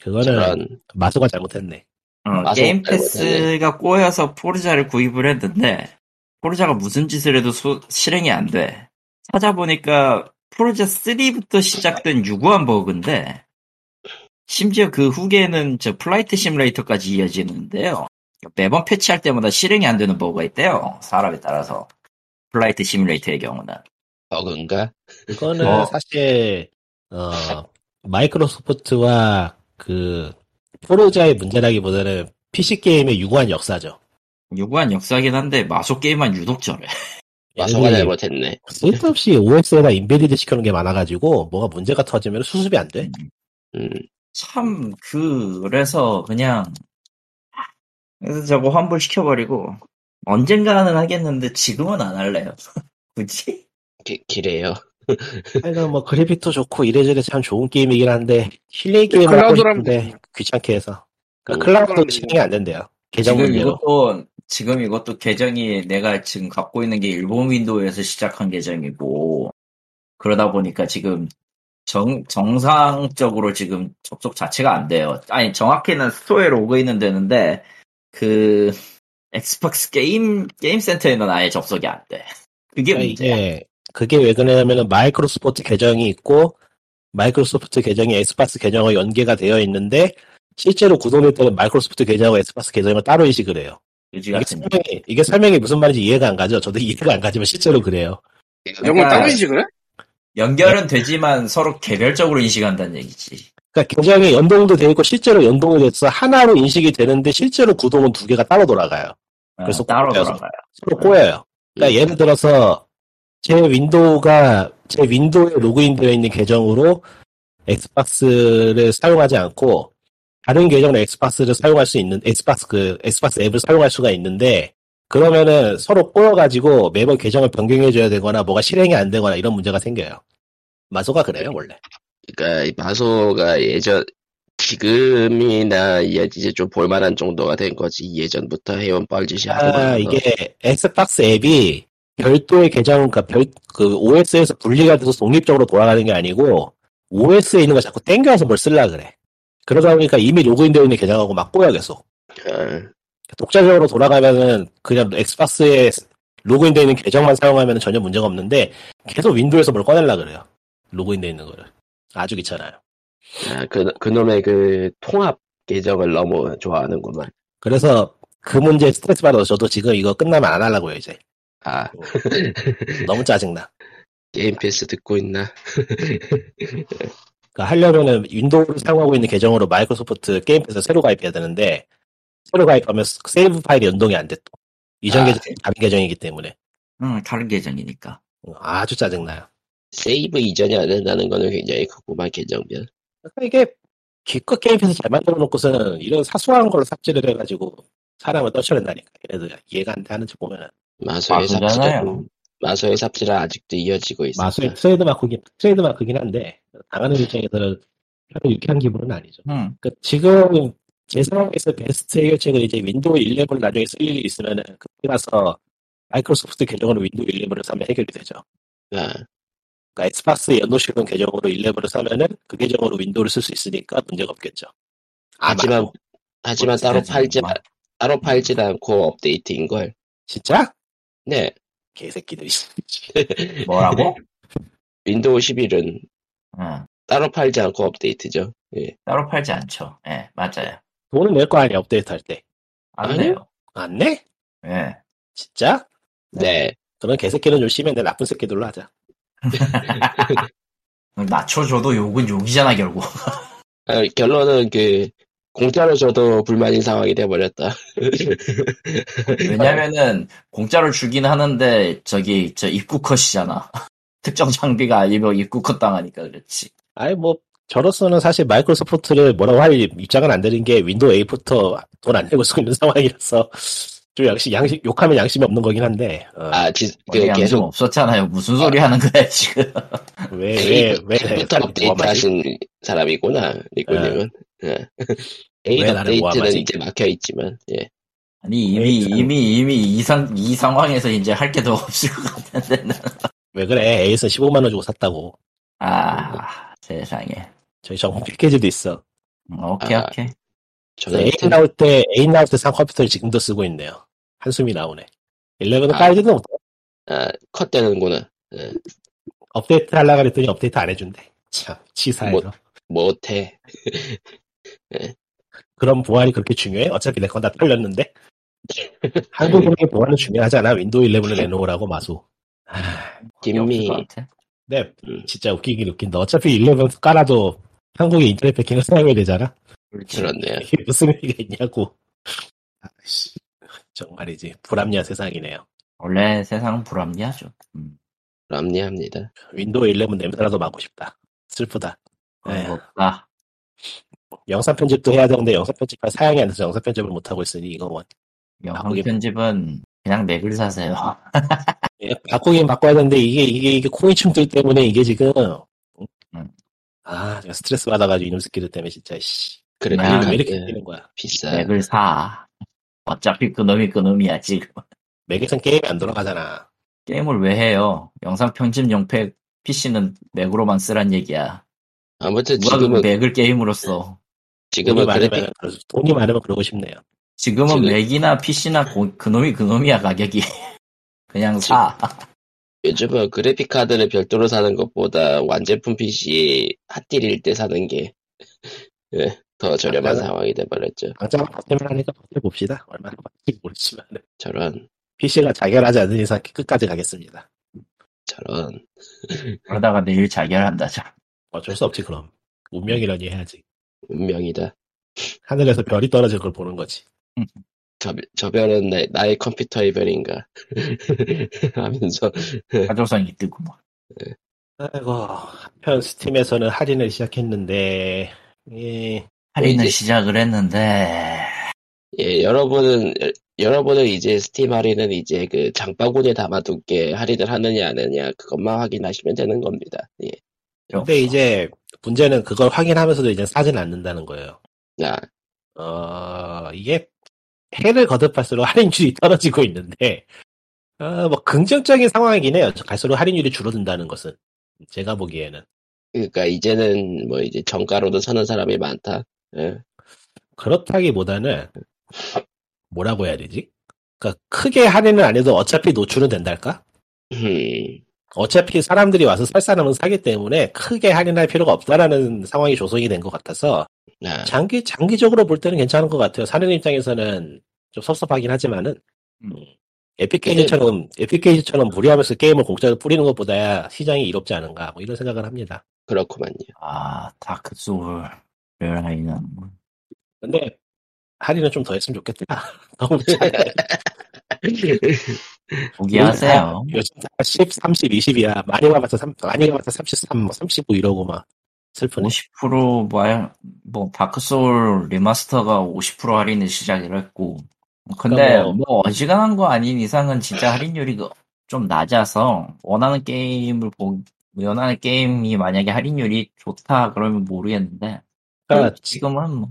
그거는 저런, 마수가 잘못했네. 어. 게임 패스가 꼬여서 포르자를 구입을 했는데 포르자가 무슨 짓을 해도 소- 실행이 안 돼. 찾아보니까 포르자 3부터 시작된 유구한 버그인데 심지어 그 후기에는 저 플라이트 시뮬레이터까지 이어지는데요. 매번 패치할 때마다 실행이 안 되는 버그가 있대요. 사람에 따라서. 플라이트 시뮬레이터의 경우는. 버그인가? 그거는 어. 사실 어 마이크로소프트와 그 포르자의 문제라기보다는 PC 게임의 유구한 역사죠. 유구한 역사긴 한데 마소 게임만 유독 저래. [LAUGHS] 마소가 잘못했네. 쓸데없이 OS에다 인베디드 시켜놓은 게 많아가지고 뭐가 문제가 터지면 수습이 안 돼. 음, 참, 그래서 그냥, 그래서 저거 환불시켜버리고, 언젠가는 하겠는데 지금은 안 할래요. [LAUGHS] 굳이? 기, 기래요. [LAUGHS] 하여간 뭐 그래픽도 좋고 이래저래 참 좋은 게임이긴 한데 힐링 게임을 하고 싶은데 귀찮게 해서 그러니까 음, 클라우드도 실행이 안 된대요. 계정 지금 문제로. 이것도, 지금 이것도 계정이 내가 지금 갖고 있는 게 일본 윈도우에서 시작한 계정이고, 그러다 보니까 지금 정, 정상적으로 지금 접속 자체가 안 돼요. 아니, 정확히는 스토어에 로그인은 되는데, 그, 엑스박스 게임, 게임 센터에는 아예 접속이 안 돼. 그게 그러니까 문제야. 이게 그게 왜 그러냐면은 마이크로소프트 계정이 있고 마이크로소프트 계정이 엑스박스 계정과 연계가 되어 있는데 실제로 구독일 때는 마이크로소프트 계정과 엑스박스 계정을 따로 인식을 해요. 이게 설명이, 이게 설명이 무슨 말인지 이해가 안 가죠. 저도 이해가 안 가지만 실제로 그래요. 그러니까- 따로 인식을 해? 연결은 되지만 서로 개별적으로 인식한다는 얘기지. 그러니까 계정이 연동도 되어 있고 실제로 연동이 돼서 하나로 인식이 되는데 실제로 구동은 두 개가 따로 돌아가요. 그래서 어, 따로. 돌아가요. 서로 꼬여요. 그러니까 예를 들어서 제 윈도우가 제 윈도우에 로그인되어 있는 계정으로 엑스박스를 사용하지 않고 다른 계정으로 엑스박스를 사용할 수 있는 엑스박스 그 엑스박스 앱을 사용할 수가 있는데 그러면은 서로 꼬여가지고 매번 계정을 변경해줘야 되거나 뭐가 실행이 안 되거나 이런 문제가 생겨요. 마소가 그래요 원래. 그러니까 이 마소가 예전 지금이나 이제 좀 볼만한 정도가 된 거지 예전부터 해온 뻘짓이 아. 이게 엑스박스 앱이 별도의 계정 그러니까 별그 OS에서 분리가 돼서 독립적으로 돌아가는 게 아니고 OS에 있는 걸 자꾸 땡겨서 뭘 쓸라 그래. 그러다 보니까 이미 로그인되어 있는 계정하고 막 꼬여 계속. 어, 독자적으로 돌아가면은 그냥 엑스박스에 로그인되어 있는 계정만 사용하면 전혀 문제가 없는데 계속 윈도우에서 뭘 꺼내려 그래요. 로그인되어 있는 거를. 아주 귀찮아요. 아, 그, 그놈의 그 통합 계정을 너무 좋아하는구만. 그래서 그 문제에 스트레스 받아서 저도 지금 이거 끝나면 안 하려고요, 이제. 아, 너무 짜증나. [LAUGHS] 게임 패스 듣고 있나? [LAUGHS] 그러니까 하려면은 윈도우를 사용하고 있는 계정으로 마이크로소프트 게임 패스 새로 가입해야 되는데, 새로 가입하면 세이브 파일이 연동이 안 돼, 또. 이전 아. 계정, 다른 계정이기 때문에. 응, 다른 계정이니까. 아주 짜증나요. 세이브 이전이 안 된다는 거는 굉장히 크구만, 계정별. 그러니까 이게 기껏 게임 패스 잘 만들어 놓고서는 이런 사소한 걸로 삽질을 해가지고 사람을 떨쳐낸다니까. 얘네들 이해가 안돼 하는지 보면은. 마소의 마소잖아요. 삽질은, 마소의 삽질은 아직도 이어지고 있어. 마소의 트레이드 마크긴, 트레이드 마크긴 한데, 당하는 입장에서는 별로 유쾌한 기분은 아니죠. 응. 그 지금 제 상황에서 베스트 해결책은 이제 윈도우 11을 나중에 쓸 일이 있으면은 그때 가서 마이크로소프트 계정으로 윈도우 11을 사면 해결이 되죠. 아, 그러니까 엑스박스 연동시킨 계정으로 11을 사면은 그 계정으로 윈도우를 쓸 수 있으니까 문제가 없겠죠. 아마. 하지만, 하지만 따로 팔지, 하지만. 따로 팔지 않고 업데이트인 걸. 진짜? 네, 개새끼들이. [LAUGHS] 뭐라고? 윈도우 11은 응. 따로 팔지 않고 업데이트죠. 예. 따로 팔지 않죠. 예, 맞아요. 돈은 낼 거 아니야 업데이트 할 때. 안. 돼요. 안 내? 예. 진짜? 네. 그런 개새끼는 좀 심했는데 나쁜 새끼들로 하자. 낮춰줘도 욕은 욕이잖아, 결국. 아, 결론은 그, 공짜로 줘도 불만인 상황이 돼버렸다. 왜냐면은, 공짜로 주긴 하는데, 저기, 저 입구 컷이잖아. [LAUGHS] 특정 장비가 아니면 입구 컷 당하니까 그렇지. 아니 뭐 저로서는 사실 마이크로소프트를 뭐라고 할 입장은 안 되는 게 윈도우 8부터 돈 안 내고 쓰고 있는 [LAUGHS] 상황이라서 좀 양심 양심 욕하면 양심이 없는 거긴 한데 어, 아, 지, 그, 계속, 없었잖아요. 무슨 소리 하는 거야, 지금. 왜 왜왜 A부터 업데이트 하신 사람이구나. 예. A 왜 나를 업데이트는 [LAUGHS] 모함하지? 이제 막혀있지만, 예. 아니, 이미, 참. 이미, 이미 이 상, 이 상황에서 이제 할 게 더 없을 것 같은데. [LAUGHS] 왜 그래 에이스 15만 원 주고 샀다고 아, 세상에. 저희 정품 패키지도 있어 음, 오케이, 아, 오케이. 저는 에이 나올 때 에이 나올 때 산 컴퓨터를 지금도 쓰고 있네요 한숨이 나오네 11은 아. 깔지도 못해 아, 컷 되는구나. 예. 업데이트 하려고 그랬더니 업데이트 안 해준대 참 치사해서 뭐, 못해. [LAUGHS] 그럼 보안이 그렇게 중요해? 어차피 내 건 다 털렸는데 [LAUGHS] 한국인에게 보안은 중요하잖아 윈도우 11을 내놓으라고 마소 아, gimme. 네, 음. 진짜 웃기긴 웃긴다. 어차피 11 깔아도 한국의 인터넷 뱅킹을 사용해야 되잖아? 그렇지. 그렇네요. 이게 [LAUGHS] 무슨 의미가 있냐고. 아이씨, 정말이지. 불합리한 세상이네요. 원래 세상은 불합리하죠. 음, 합리합니다. 윈도우 11 냄새라도 맡고 싶다. 슬프다. 없다. 영상 편집도 해야 되는데 영상 편집할 사양이 안 돼서 영상 편집을 못 하고 있으니 이거 뭐. 영상 바꾸기- 편집은 그냥 맥을 사세요. [LAUGHS] 예, 바꾸긴 바꿔야 되는데 이게, 이게, 이게 코인충들 때문에 이게 지금. 음. 아, 제가 스트레스 받아가지고 이놈 새끼들 때문에 진짜, 씨. 그래, 아, 왜 이렇게 예, 뛰는 거야? 비싸. 맥을 사. 어차피 그놈이 그놈이야, 지금. 맥에선 게임이 안 돌아가잖아. 게임을 왜 해요? 영상 편집 용 팩, PC는 맥으로만 쓰란 얘기야. 아무튼 누가 그 지금은, 맥을 게임으로 써. 돈이 지금은 그래픽, 많으면, 그러- 돈이 많으면 그러고 싶네요. 지금은 지금- 맥이나 PC나 그놈이 그놈이야, 가격이. [LAUGHS] 그냥 사. 요즘은 그래픽 카드를 별도로 사는 것보다 완제품 PC 핫딜일 때 사는 게, [LAUGHS] 예, 더 저렴한 나는- 상황이 돼버렸죠. 당장 버티면 하니까 버텨봅시다. 얼마나 버틸지 모르지만. 저런, PC가 자결하지 않는 이상 끝까지 가겠습니다. 저런. 그러다가 내일 자결한다죠. 어쩔 수 없지, 그럼. 운명이라니 해야지. 운명이다. 하늘에서 별이 떨어질 걸 보는 거지. 저, 저 별은 나, 나의 컴퓨터의 별인가. [LAUGHS] 하면서, 가조성이 뜨고 뭐. 아이고, 한편 스팀에서는 할인을 시작했는데, 예, 할인을 이제- 시작을 했는데, 예, 여러분은, 여- 여러분은 이제 스팀 할인은 이제 그 장바구니에 담아둔 게 할인을 하느냐 안 하느냐 그것만 확인하시면 되는 겁니다. 예. 근데 이제 문제는 그걸 확인하면서도 이제 사진 않는다는 거예요. 아, 어, 이게 해를 거듭할수록 할인율이 [LAUGHS] 떨어지고 있는데, 어, 뭐 긍정적인 상황이긴 해요. 갈수록 할인율이 줄어든다는 것은. 제가 보기에는. 그러니까 이제는 뭐 이제 정가로도 사는 사람이 많다. 예. 그렇다기보다는, 뭐라고 해야 되지? 그러니까 크게 할인을 안 해도 어차피 노출은 된달까? 음, 어차피 사람들이 와서 살 사람은 사기 때문에 크게 할인할 필요가 없다라는 상황이 조성이 된 것 같아서 아, 장기 장기적으로 볼 때는 괜찮은 것 같아요. 사는 입장에서는 좀 섭섭하긴 하지만은 음. 음, 에픽 게임즈처럼 에픽 게임즈처럼 무리하면서 게임을 공짜로 뿌리는 것보다야 시장이 이롭지 않은가 뭐 이런 생각을 합니다. 그렇구만요. 아, 다크 소울. 레라이는. 근데 할인은 좀 더 했으면 좋겠다. [LAUGHS] 너무 [LAUGHS] 차이. 포기하세요. 요즘 다 10, 30, 20이야. 많이 가봤자 3, 많이 가봤자 33, 뭐39 이러고 막 슬프네. 50% 뭐, 뭐, 다크 소울 리마스터가 50% 할인을 시작을 했고. 근데 그러니까 뭐- 뭐, 어지간한 거 아닌 이상은 진짜 할인율이 그- 좀 낮아서, 원하는 게임을 보, 원하는 게임이 만약에 할인율이 좋다 그러면 모르겠는데, 그러니까 지금은 뭐,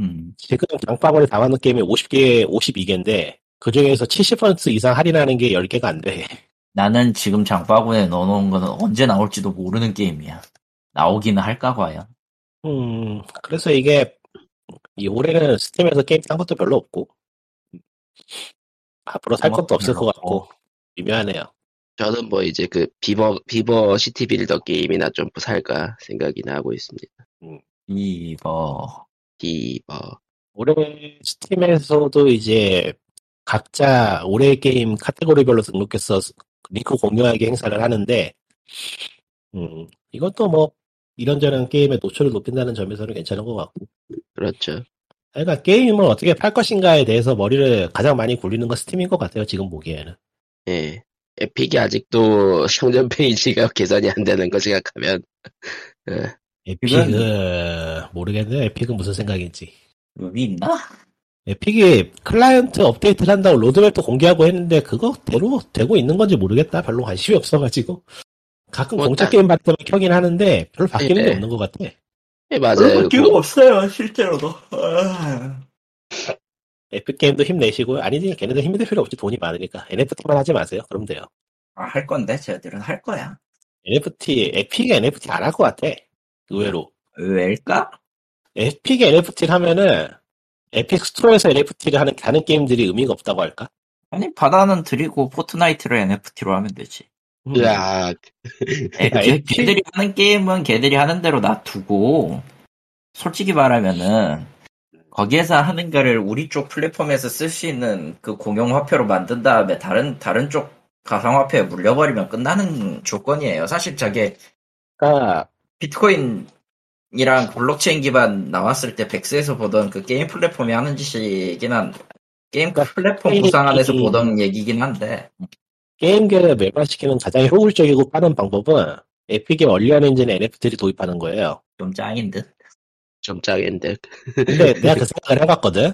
음, 지금 장바구니 담아놓은 게임이 50개, 52개인데 그 중에서 70% 이상 할인하는 게 10개가 안 돼. 나는 지금 장바구니에 넣어놓은 거는 언제 나올지도 모르는 게임이야. 나오기는 할까 봐요. 음, 그래서 이게 이 올해는 스팀에서 게임 산 것도 별로 없고 앞으로 살 것도 없을 것 같고 미묘하네요. 저는 뭐 이제 그 비버 비버 city builder 게임이나 좀 살까 생각이나 하고 있습니다. 이버, 비버 올해 스팀에서도 이제 각자 올해 게임 카테고리별로 등록해서 링크 공유하기 행사를 하는데, 음, 이것도 뭐 이런저런 게임의 노출을 높인다는 점에서는 괜찮은 것 같고. 그렇죠. 그러니까 게임을 어떻게 팔 것인가에 대해서 머리를 가장 많이 굴리는 건 스팀인 것 같아요, 지금 보기에는. 예. 에픽이 아직도 [LAUGHS] 상점 페이지가 개선이 안 되는 거 생각하면 예. 에픽은, 모르겠네요. 에픽은 무슨 생각인지. 여기 있나? 에픽이 클라이언트 업데이트를 한다고 로드맵도 공개하고 했는데 그거 대로 되고 있는 건지 모르겠다. 별로 관심이 없어가지고. 가끔 뭐 공짜 딱- 게임 받을 때만 켜긴 하는데 별로 바뀌는 게 예. 없는 것 같아. 예, 맞아요. 그- 없어요, 실제로도. 아. 에픽 게임도 힘내시고요. 아니지, 걔네들 힘낼 필요 없지. 돈이 많으니까. NFT만 하지 마세요. 그럼 돼요. 아, 할 건데, 쟤들은 할 거야. NFT, 에픽이 NFT 안 할 것 같아. 의외로. 왜일까? 에픽이 NFT를 하면은 에픽 스토어에서 NFT를 하는 다른 게임들이 의미가 없다고 할까? 아니, 바다는 드리고 포트나이트를 NFT로 하면 되지. 음. 야, 걔들이 하는 게임은 걔들이 하는 대로 놔두고, 솔직히 말하면은, 거기에서 하는 거를 우리 쪽 플랫폼에서 쓸 수 있는 그 공용 화폐로 만든 다음에 다른, 다른 쪽 가상화폐에 물려버리면 끝나는 조건이에요. 사실 저게 그러니까 비트코인이랑 블록체인 기반 나왔을 때 백서에서 보던 그 게임 플랫폼이 하는 짓이긴 한, 게임 그러니까 플랫폼 게임- 구상 안에서 보던 얘기긴 한데, 게임계를 멸망시키는 가장 효율적이고 빠른 방법은 에픽의 언리얼 엔진에 NFT를 도입하는 거예요. 좀 짱인 듯. 좀 짱인데. 근데 내가 그 생각을 해봤거든.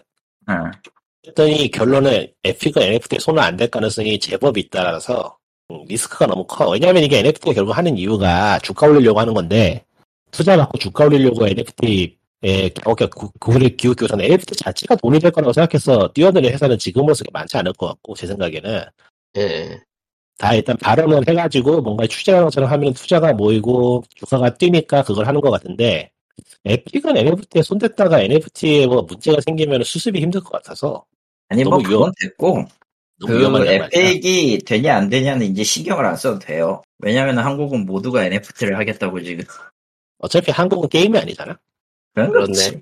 응. 그랬더니 결론은 에픽은 NFT에 손을 안 댈 가능성이 제법 있다라서 음, 리스크가 너무 커. 왜냐면 이게 NFT가 결국 하는 이유가 주가 올리려고 하는 건데 투자 받고 주가 올리려고 NFT에 그거를 기울여서 NFT 자체가 돈이 될 거라고 생각해서 뛰어드는 회사는 지금으로서 많지 않을 것 같고 제 생각에는 예. 다 일단 발언을 해가지고 뭔가 추진하는 것처럼 하면 투자가 모이고 주가가 뛰니까 그걸 하는 것 같은데 에픽은 NFT에 손댔다가 NFT에 뭐 문제가 생기면 수습이 힘들 것 같아서 아니, 뭐, 너무 그건 위험- 됐고, 그. 에픽이 되냐 안 되냐는 이제 신경을 안 써도 돼요. 왜냐면 한국은 모두가 NFT를 하겠다고 지금. [LAUGHS] 어차피 한국은 게임이 아니잖아. 그런 그렇네.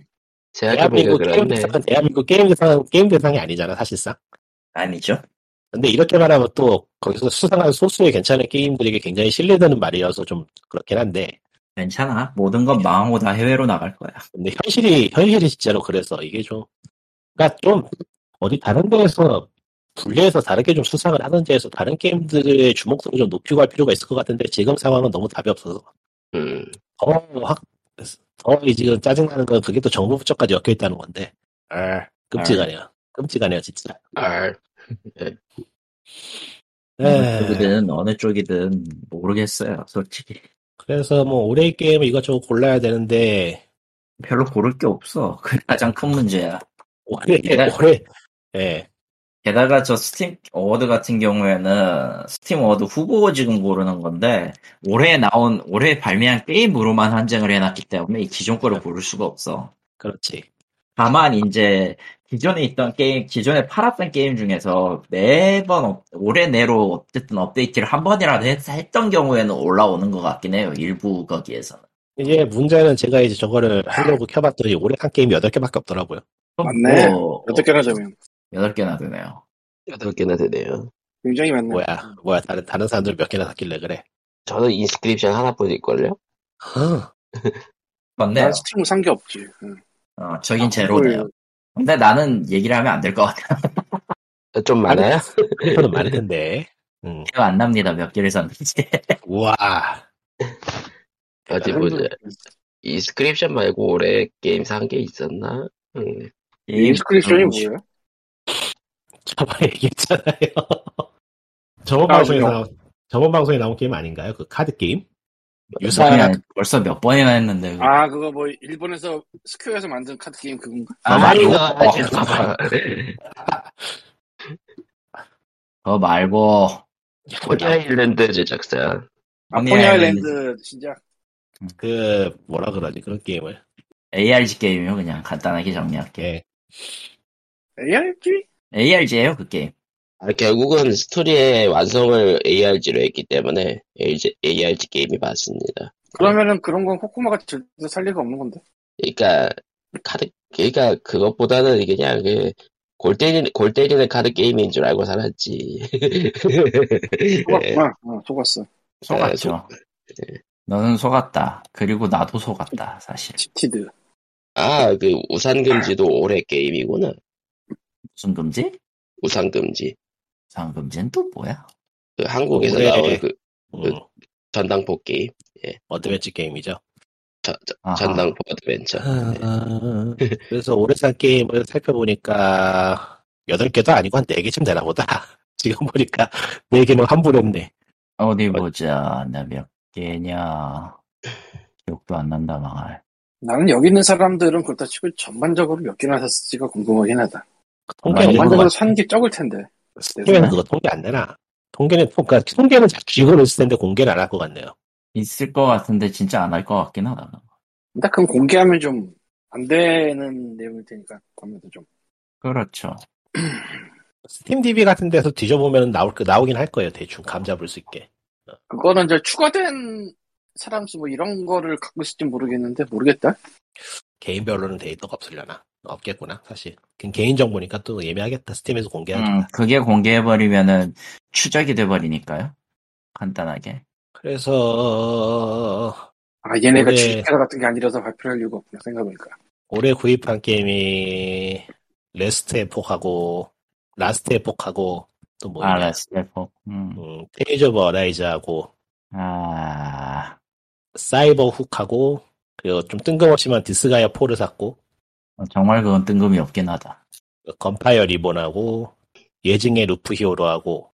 대한민국 게임. 대상은 대한민국 게임 대상 게임 대상이 아니잖아 사실상. 아니죠. 근데 이렇게 말하면 또 거기서 수상한 소수의 괜찮은 게임들에게 굉장히 신뢰되는 말이어서 좀 그렇긴 한데 괜찮아. 모든 건 망하고 다 해외로 나갈 거야. 근데 현실이 현실이 진짜로 그래서 이게 좀 그러니까 좀 어디 다른 데에서 분리해서 다르게 좀 수상을 하든지 해서 다른 게임들의 주목도를 좀 높이고 할 필요가 있을 것 같은데 지금 상황은 너무 답이 없어서 음. 더 확, 더 지금 짜증나는 건 그게 또 정부 부처까지 엮여 있다는 건데 아 끔찍하네요 끔찍하네요 진짜 알. 어느 에, 쪽이든 어느 쪽이든 모르겠어요. 솔직히. 그래서 뭐 올해 게임을 이것저것 골라야 되는데 별로 고를 게 없어. 그게 가장 큰 문제야. 올해 네. 올해 예 게다가 저 스팀 어워드 같은 경우에는 스팀 어워드 후보 지금 고르는 건데 올해 나온 올해 발매한 게임으로만 한정을 해놨기 때문에 이 기존 거를 고를 수가 없어. 그렇지 다만 이제 기존에 있던 게임, 기존에 팔았던 게임 중에서 매번 업- 올해 내로 어쨌든 업데이트를 한 번이라도 했, 했던 경우에는 올라오는 것 같긴 해요. 일부 거기에서는. 이게 문제는 제가 이제 저거를 하려고 켜봤더니 올해 한 게임이 8개밖에 없더라고요. 맞네. 뭐, 여덟 개나 되면 여덟 개나 되네요. 여덟 개나 되네요. 굉장히 많네. 뭐야, 뭐야, 다른, 다른 사람들 몇 개나 샀길래 그래. 저는 인스크립션 하나뿐일걸요? 어, [LAUGHS] 맞네요. 난 스팀 산게 없지. 응. 어, 저긴 제로네요. 근데 나는 얘기를 하면 안 될 것 같아요. 좀 많아요? 그래도 많을 텐데. 음, [LAUGHS] 기억 안 납니다. 몇 개를 샀는지. 우와. 어디 보자. 인스크립션 말고 올해 게임 산 게 있었나? 음. 인스크립션이 음, 뭐예요? 저번에 [LAUGHS] 얘기했잖아요. [LAUGHS] 저번 아, 방송에? 나온, 저번 방송에 나온 게임 아닌가요? 그 카드 게임? 벌써, 유사한, 벌써 몇 번이나 했는데. 그거. 아 그거 뭐 일본에서 스퀘어에서 만든 카드 게임 그건가? 아, 말고. 그거, [LAUGHS] 그거 말고. 포니 아일랜드 제작사. 아 포니 아일랜드. 진짜 그, 뭐라 그러지, 그런 게임을. ARG 게임이요. 그냥 간단하게 정리할게. 예. ARG? ARG예요 그 게임. 아, 결국은 스토리의 완성을 ARG로 했기 때문에 ARG, ARG 게임이 맞습니다. 그러면은 그런 건 코코마가 절대 살 리가 없는 건데. 그러니까 카드 그러니까 그것보다는 그냥 그 골 때리는 골 때리는 카드 게임인 줄 알고 살았지. 예. 속았구나. [LAUGHS] 어, 속았어. 속았죠. 너는 속았다. 그리고 나도 속았다. 사실. Cheated. 아, 그 우산 금지도 올해 게임이구나. 무슨 금지? 우산 금지. 우산 금지는 또 뭐야? 그 한국에서 올해- 나온 그 음, 전당포 게임. 어드벤처 게임이죠. 저, 저. 전당포 어드벤처. 네. 그래서 올해 산 게임을 살펴보니까 8개도 아니고 한 4개쯤 되나 보다. [LAUGHS] 지금 보니까 4개는 환불했네. 어디 보자. 나 몇 개냐. 기억도 안 난다, 망할. 나는 여기 있는 사람들은 그렇다 치고 전반적으로 몇 개나 샀을지가 궁금하긴 하다. 통계는 많이 그거 전반적으로 같- 산게 적을 텐데. 통계는 그거 통계 안 내나? 통계는 통, 그러니까 통계는 쥐고는 있을 텐데 공개는 안할 것 같네요. 있을 것 같은데 진짜 안 할 것 같긴 하다. 근데 그건 공개하면 좀 안 되는 내용일 테니까 아무래도 좀. 그렇죠. [CLEARS THROAT] 스팀 DB 같은 데서 뒤져보면 나올 거 나오긴 할 거예요. 대충 감 잡을 수 있게. 그거는 이제 추가된 사람 수 뭐 이런 거를 갖고 있을지 모르겠는데 모르겠다. 개인별로는 데이터가 없으려나? 없겠구나, 사실. 그건 개인 정보니까 또 예매하겠다. 스팀에서 공개하겠다. 음, 그게 공개해버리면은 추적이 돼버리니까요. 간단하게. 그래서 아 얘네가 올해- 주식회사 같은 게 아니라서 발표할 이유가 없구나 생각해보니까. 올해 구입한 게임이 Last Epoch하고 Last Epoch하고 또 뭐냐? 아, Last Epoch. 음. 음, Tales of Arise하고 아, 사이버 훅하고 그리고 좀 뜬금없이만 Disgaea 4를 샀고 정말 그건 뜬금이 없긴 하다. Gunfire Reborn하고 예증의 Loop Hero하고.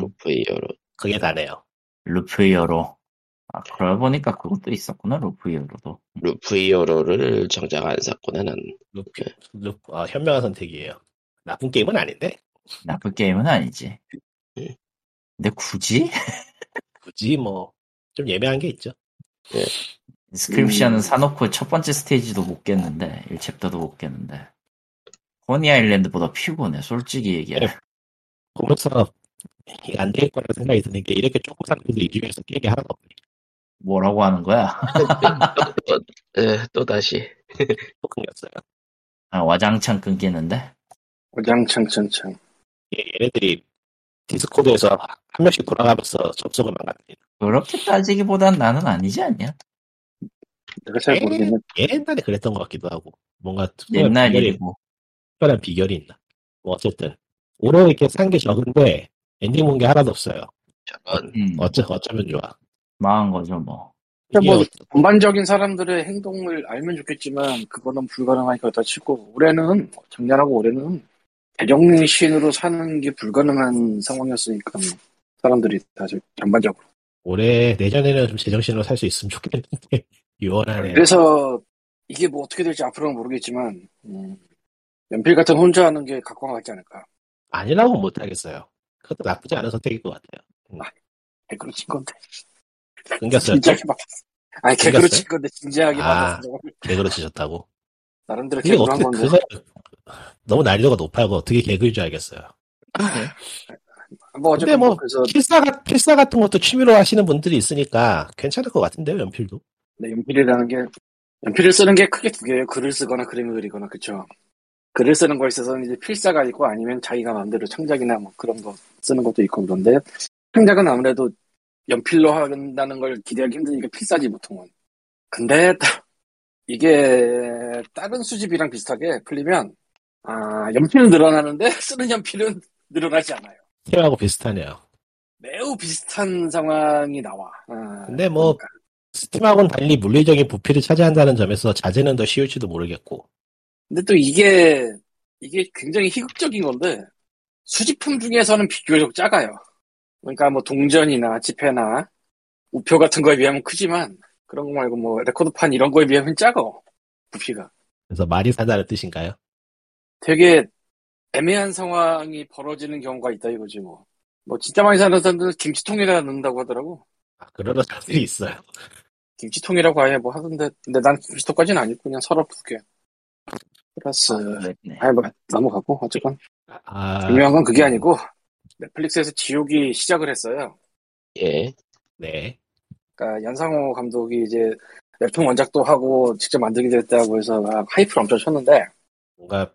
Loop Hero. 그게 다네요. Loop Hero. 아, 그러고 보니까 그것도 있었구나, Loop Hero도. Loop Hero를 정작 안 샀구나, 난. Loop, Loop 아, 현명한 선택이에요. 나쁜 게임은 아닌데 나쁜 게임은 아니지. 근데 굳이? [LAUGHS] 굳이 뭐 좀 애매한 게 있죠. Inscryption은 음. 사놓고 첫 번째 스테이지도 못 깼는데, 1챕터도 못 깼는데. 호니 아일랜드보다 피곤해, 솔직히 얘기해. 보면서 이게 안될 거라는 생각이 드는 게 이렇게 조금 산 것도 이 중에서 게임이 하나도 없네. 뭐라고 하는 거야? 에, [LAUGHS] 또 다시. 또 끊겼어요. 아, 와장창 끊기는데? 어장창 창창. 예, 얘네들이 디스코드에서 한 명씩 돌아가면서 접속을 망가뜨리는. 그렇게 따지기보단 나는 아니지 않냐? 내가 잘 에이. 모르겠네. 옛날에 그랬던 것 같기도 하고 뭔가 특별한 옛날 비결이, 일이고. 특별한 비결이 있나. 뭐 어쨌든 올해 이렇게 산 게 적은데 엔딩 본 게 하나도 없어요. 저런. 음, 어쩌 어쩌면 좋아. 망한 거죠, 뭐. 근데 이게 뭐 어- 전반적인 사람들의 행동을 알면 좋겠지만 그거는 불가능하니까 그렇다 치고 올해는 작년하고 올해는 대정신으로 사는 게 불가능한 상황이었으니까 사람들이 다들 전반적으로 올해 내년에는 좀 제정신으로 살 수 있으면 좋겠는데 유언하네요. 그래서 이게 뭐 어떻게 될지 앞으로는 모르겠지만 음, 연필 같은 혼자 하는 게 각광 같지 않을까 아니라고 못 하겠어요. 그것도 나쁘지 않은 선택일 것 같아요. 개그로 친 건데 끊겼어요. 진지하게 받았어 아니 개그로? 친 건데 진지하게 아. 받았어. 개그로 치셨다고. 나름대로 개그한 어떻게, 건데. 그거, 너무 난이도가 높아고 어떻게 개그인 줄 알겠어요. 뭐 근데 뭐, 뭐 그래서 필사, 가- 필사 같은 것도 취미로 하시는 분들이 있으니까 괜찮을 것 같은데요, 연필도. 네, 연필이라는 게 연필을 쓰는 게 크게 두 개예요. 글을 쓰거나 그림을 그리거나 그쵸. 글을 쓰는 거에 있어서는 이제 필사가 있고 아니면 자기가 마음대로 창작이나 뭐 그런 거 쓰는 것도 있고 그런데 창작은 아무래도 연필로 한다는 걸 기대하기 힘드니까 필사지 보통은. 근데 [LAUGHS] 이게 다른 수집이랑 비슷하게 풀리면 아 연필은 늘어나는데 [LAUGHS] 쓰는 연필은 늘어나지 않아요. 테마하고 비슷하네요. 매우 비슷한 상황이 나와. 아, 근데 뭐, 그러니까. 스팀하고는 달리 물리적인 부피를 차지한다는 점에서 자재는 더 쉬울지도 모르겠고. 근데 또 이게 이게 굉장히 희극적인 건데 수집품 중에서는 비교적 작아요. 그러니까 뭐 동전이나 지폐나 우표 같은 거에 비하면 크지만 그런 거 말고 뭐 레코드판 이런 거에 비하면 작어 부피가. 그래서 말이 사다는 뜻인가요? 되게 애매한 상황이 벌어지는 경우가 있다 이거지 뭐. 뭐 진짜 많이 사는 사람들은 김치통에다 넣는다고 하더라고. 아, 그런 사람들이 있어요. 김치통이라고 아예 뭐 하던데 근데 난 김치통까지는 아니고 그냥 서랍 두 개. 플러스 네. 아이 뭐 넘어가고 어쨌건 아, 중요한 건 그게 아니고 넷플릭스에서 지옥이 시작을 했어요. 예. 네. 그러니까 연상호 감독이 이제 웹툰 원작도 하고 직접 만들기도 했다고 해서 막 하이프를 엄청 쳤는데 뭔가,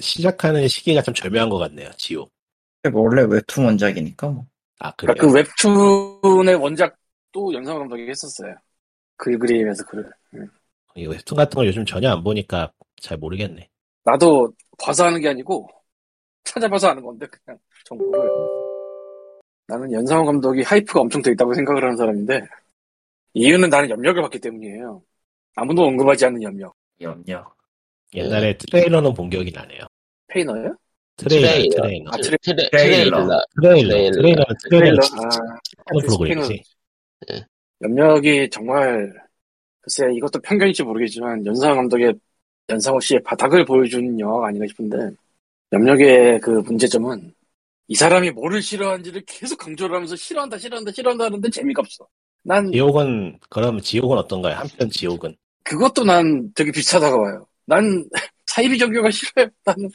시작하는 시기가 좀 절묘한 것 같네요, 지옥. 뭐 원래 웹툰 원작이니까 뭐. 아, 그래요? 그러니까 그 웹툰의 원작도 연상호 감독이 했었어요. 글 그림에서 글을. 이 웹툰 같은 걸 요즘 전혀 안 보니까 잘 모르겠네. 나도 봐서 하는 게 아니고 찾아봐서 하는 건데 그냥 정보를. 나는 연상호 감독이 hype가 엄청 돼 있다고 생각을 하는 사람인데 이유는 나는 염력을 봤기 때문이에요. 아무도 언급하지 않는 염력. 염력. 옛날에 트레일러는 본 기억이 나네요. 페이너예요? 트레일러, 트레일러. 트레일러. 아, 트레, 트레, 트레일러. 트레일러. 트레일러, 트레일러. 트레일러. 트레일러 아, 하는 프로그램이지. 염력이 정말 글쎄 이것도 편견일지 모르겠지만 연상호 감독의 연상호 씨의 바닥을 보여준 영화가 아닌가 싶은데 염력의 그 문제점은 이 사람이 뭐를 싫어하는지를 계속 강조를 하면서 싫어한다 싫어한다 싫어한다 하는데 재미가 없어. 난 지옥은, 그럼 지옥은 어떤가요? 한편 지옥은. 그것도 난 되게 비슷하다고 봐요. 난 [LAUGHS] 사이비 종교가 싫어요. 나는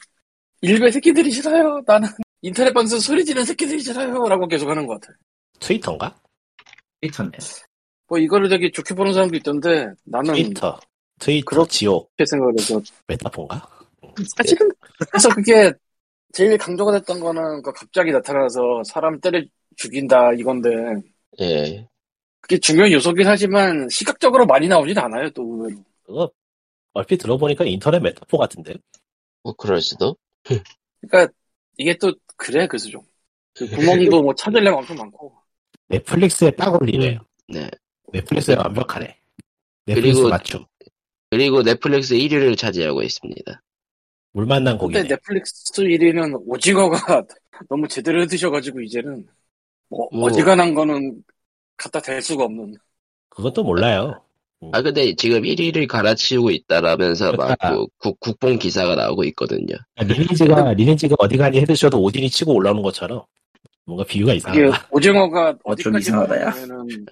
일베 새끼들이 싫어요. 나는 인터넷 방송 소리 지르는 새끼들이 싫어요. 라고 계속 하는 것 같아. 트위터인가? 트위터네. 뭐 이거를 되게 좋게 보는 사람도 있던데 나는 트위터. 트위터, 그렇게 지옥, 생각을 해서 메타폰가? 사실은 그래서 그게 제일 강조가 됐던 거는 그 갑자기 나타나서 사람 때려 죽인다 이건데 예. 그게 중요한 요소긴 하지만 시각적으로 많이 나오진 않아요 또 의외로 그거, 얼핏 들어보니까 인터넷 메타폰 같은데? 뭐, 그럴 수도. 그러니까 이게 또 그래 그래서 좀그 구멍도 뭐 [LAUGHS] 찾으려면 엄청 많고 넷플릭스에 딱 올리네요. 네. 넷플릭스에 완벽하네. 넷플릭스 그리고- 맞춤. 그리고 넷플릭스 1위를 차지하고 있습니다. 물 만난 근데 고기네. 넷플릭스 1위는 오징어가 [LAUGHS] 너무 제대로 해드셔가지고 이제는 뭐 뭐. 어지간한 거는 갖다 댈 수가 없는 그것도 몰라요. 아, 근데 지금 1위를 갈아치우고 있다라면서 막. 그 국, 국뽕 기사가 나오고 있거든요. 리니지가, 리니지가 어디 가니 해드셔도 오딘이 치고 올라오는 것처럼 뭔가 비유가 이상하다. 오징어가 어, 좀 이상하다, 야. 가냐면은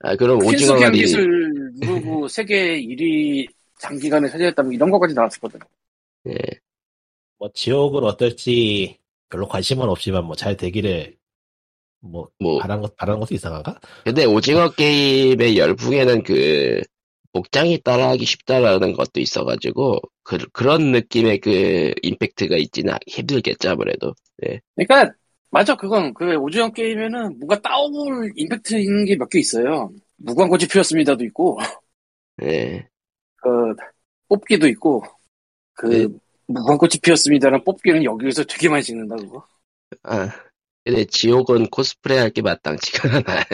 아, 그럼 오징어가 리, 기술 누르고 [LAUGHS] 세계 1위 장기간에 차지했다면 이런 거까지 나왔었거든. 예. 뭐 지옥은 어떨지 별로 관심은 없지만 뭐 잘 되기를 뭐 뭐, 바라는 것 바라는 것도 이상한가? 근데 오징어 게임의 열풍에는 그, 복장이 따라하기 쉽다라는 것도 있어가지고, 그, 그런 느낌의 그, 임팩트가 있지는 힘들겠죠, 아무래도. 그러니까 맞아 그건 그 오징어 게임에는 뭔가 따올 임팩트 있는 게 몇 개 있어요. 무광꽃이 피었습니다도 있고 예. 그 뽑기도 있고 그 네. 무광꽃이 피었습니다는 뽑기는 여기서 되게 많이 찍는다 그거. 아, 근데 지옥은 코스프레 할 게 마땅치가 않아.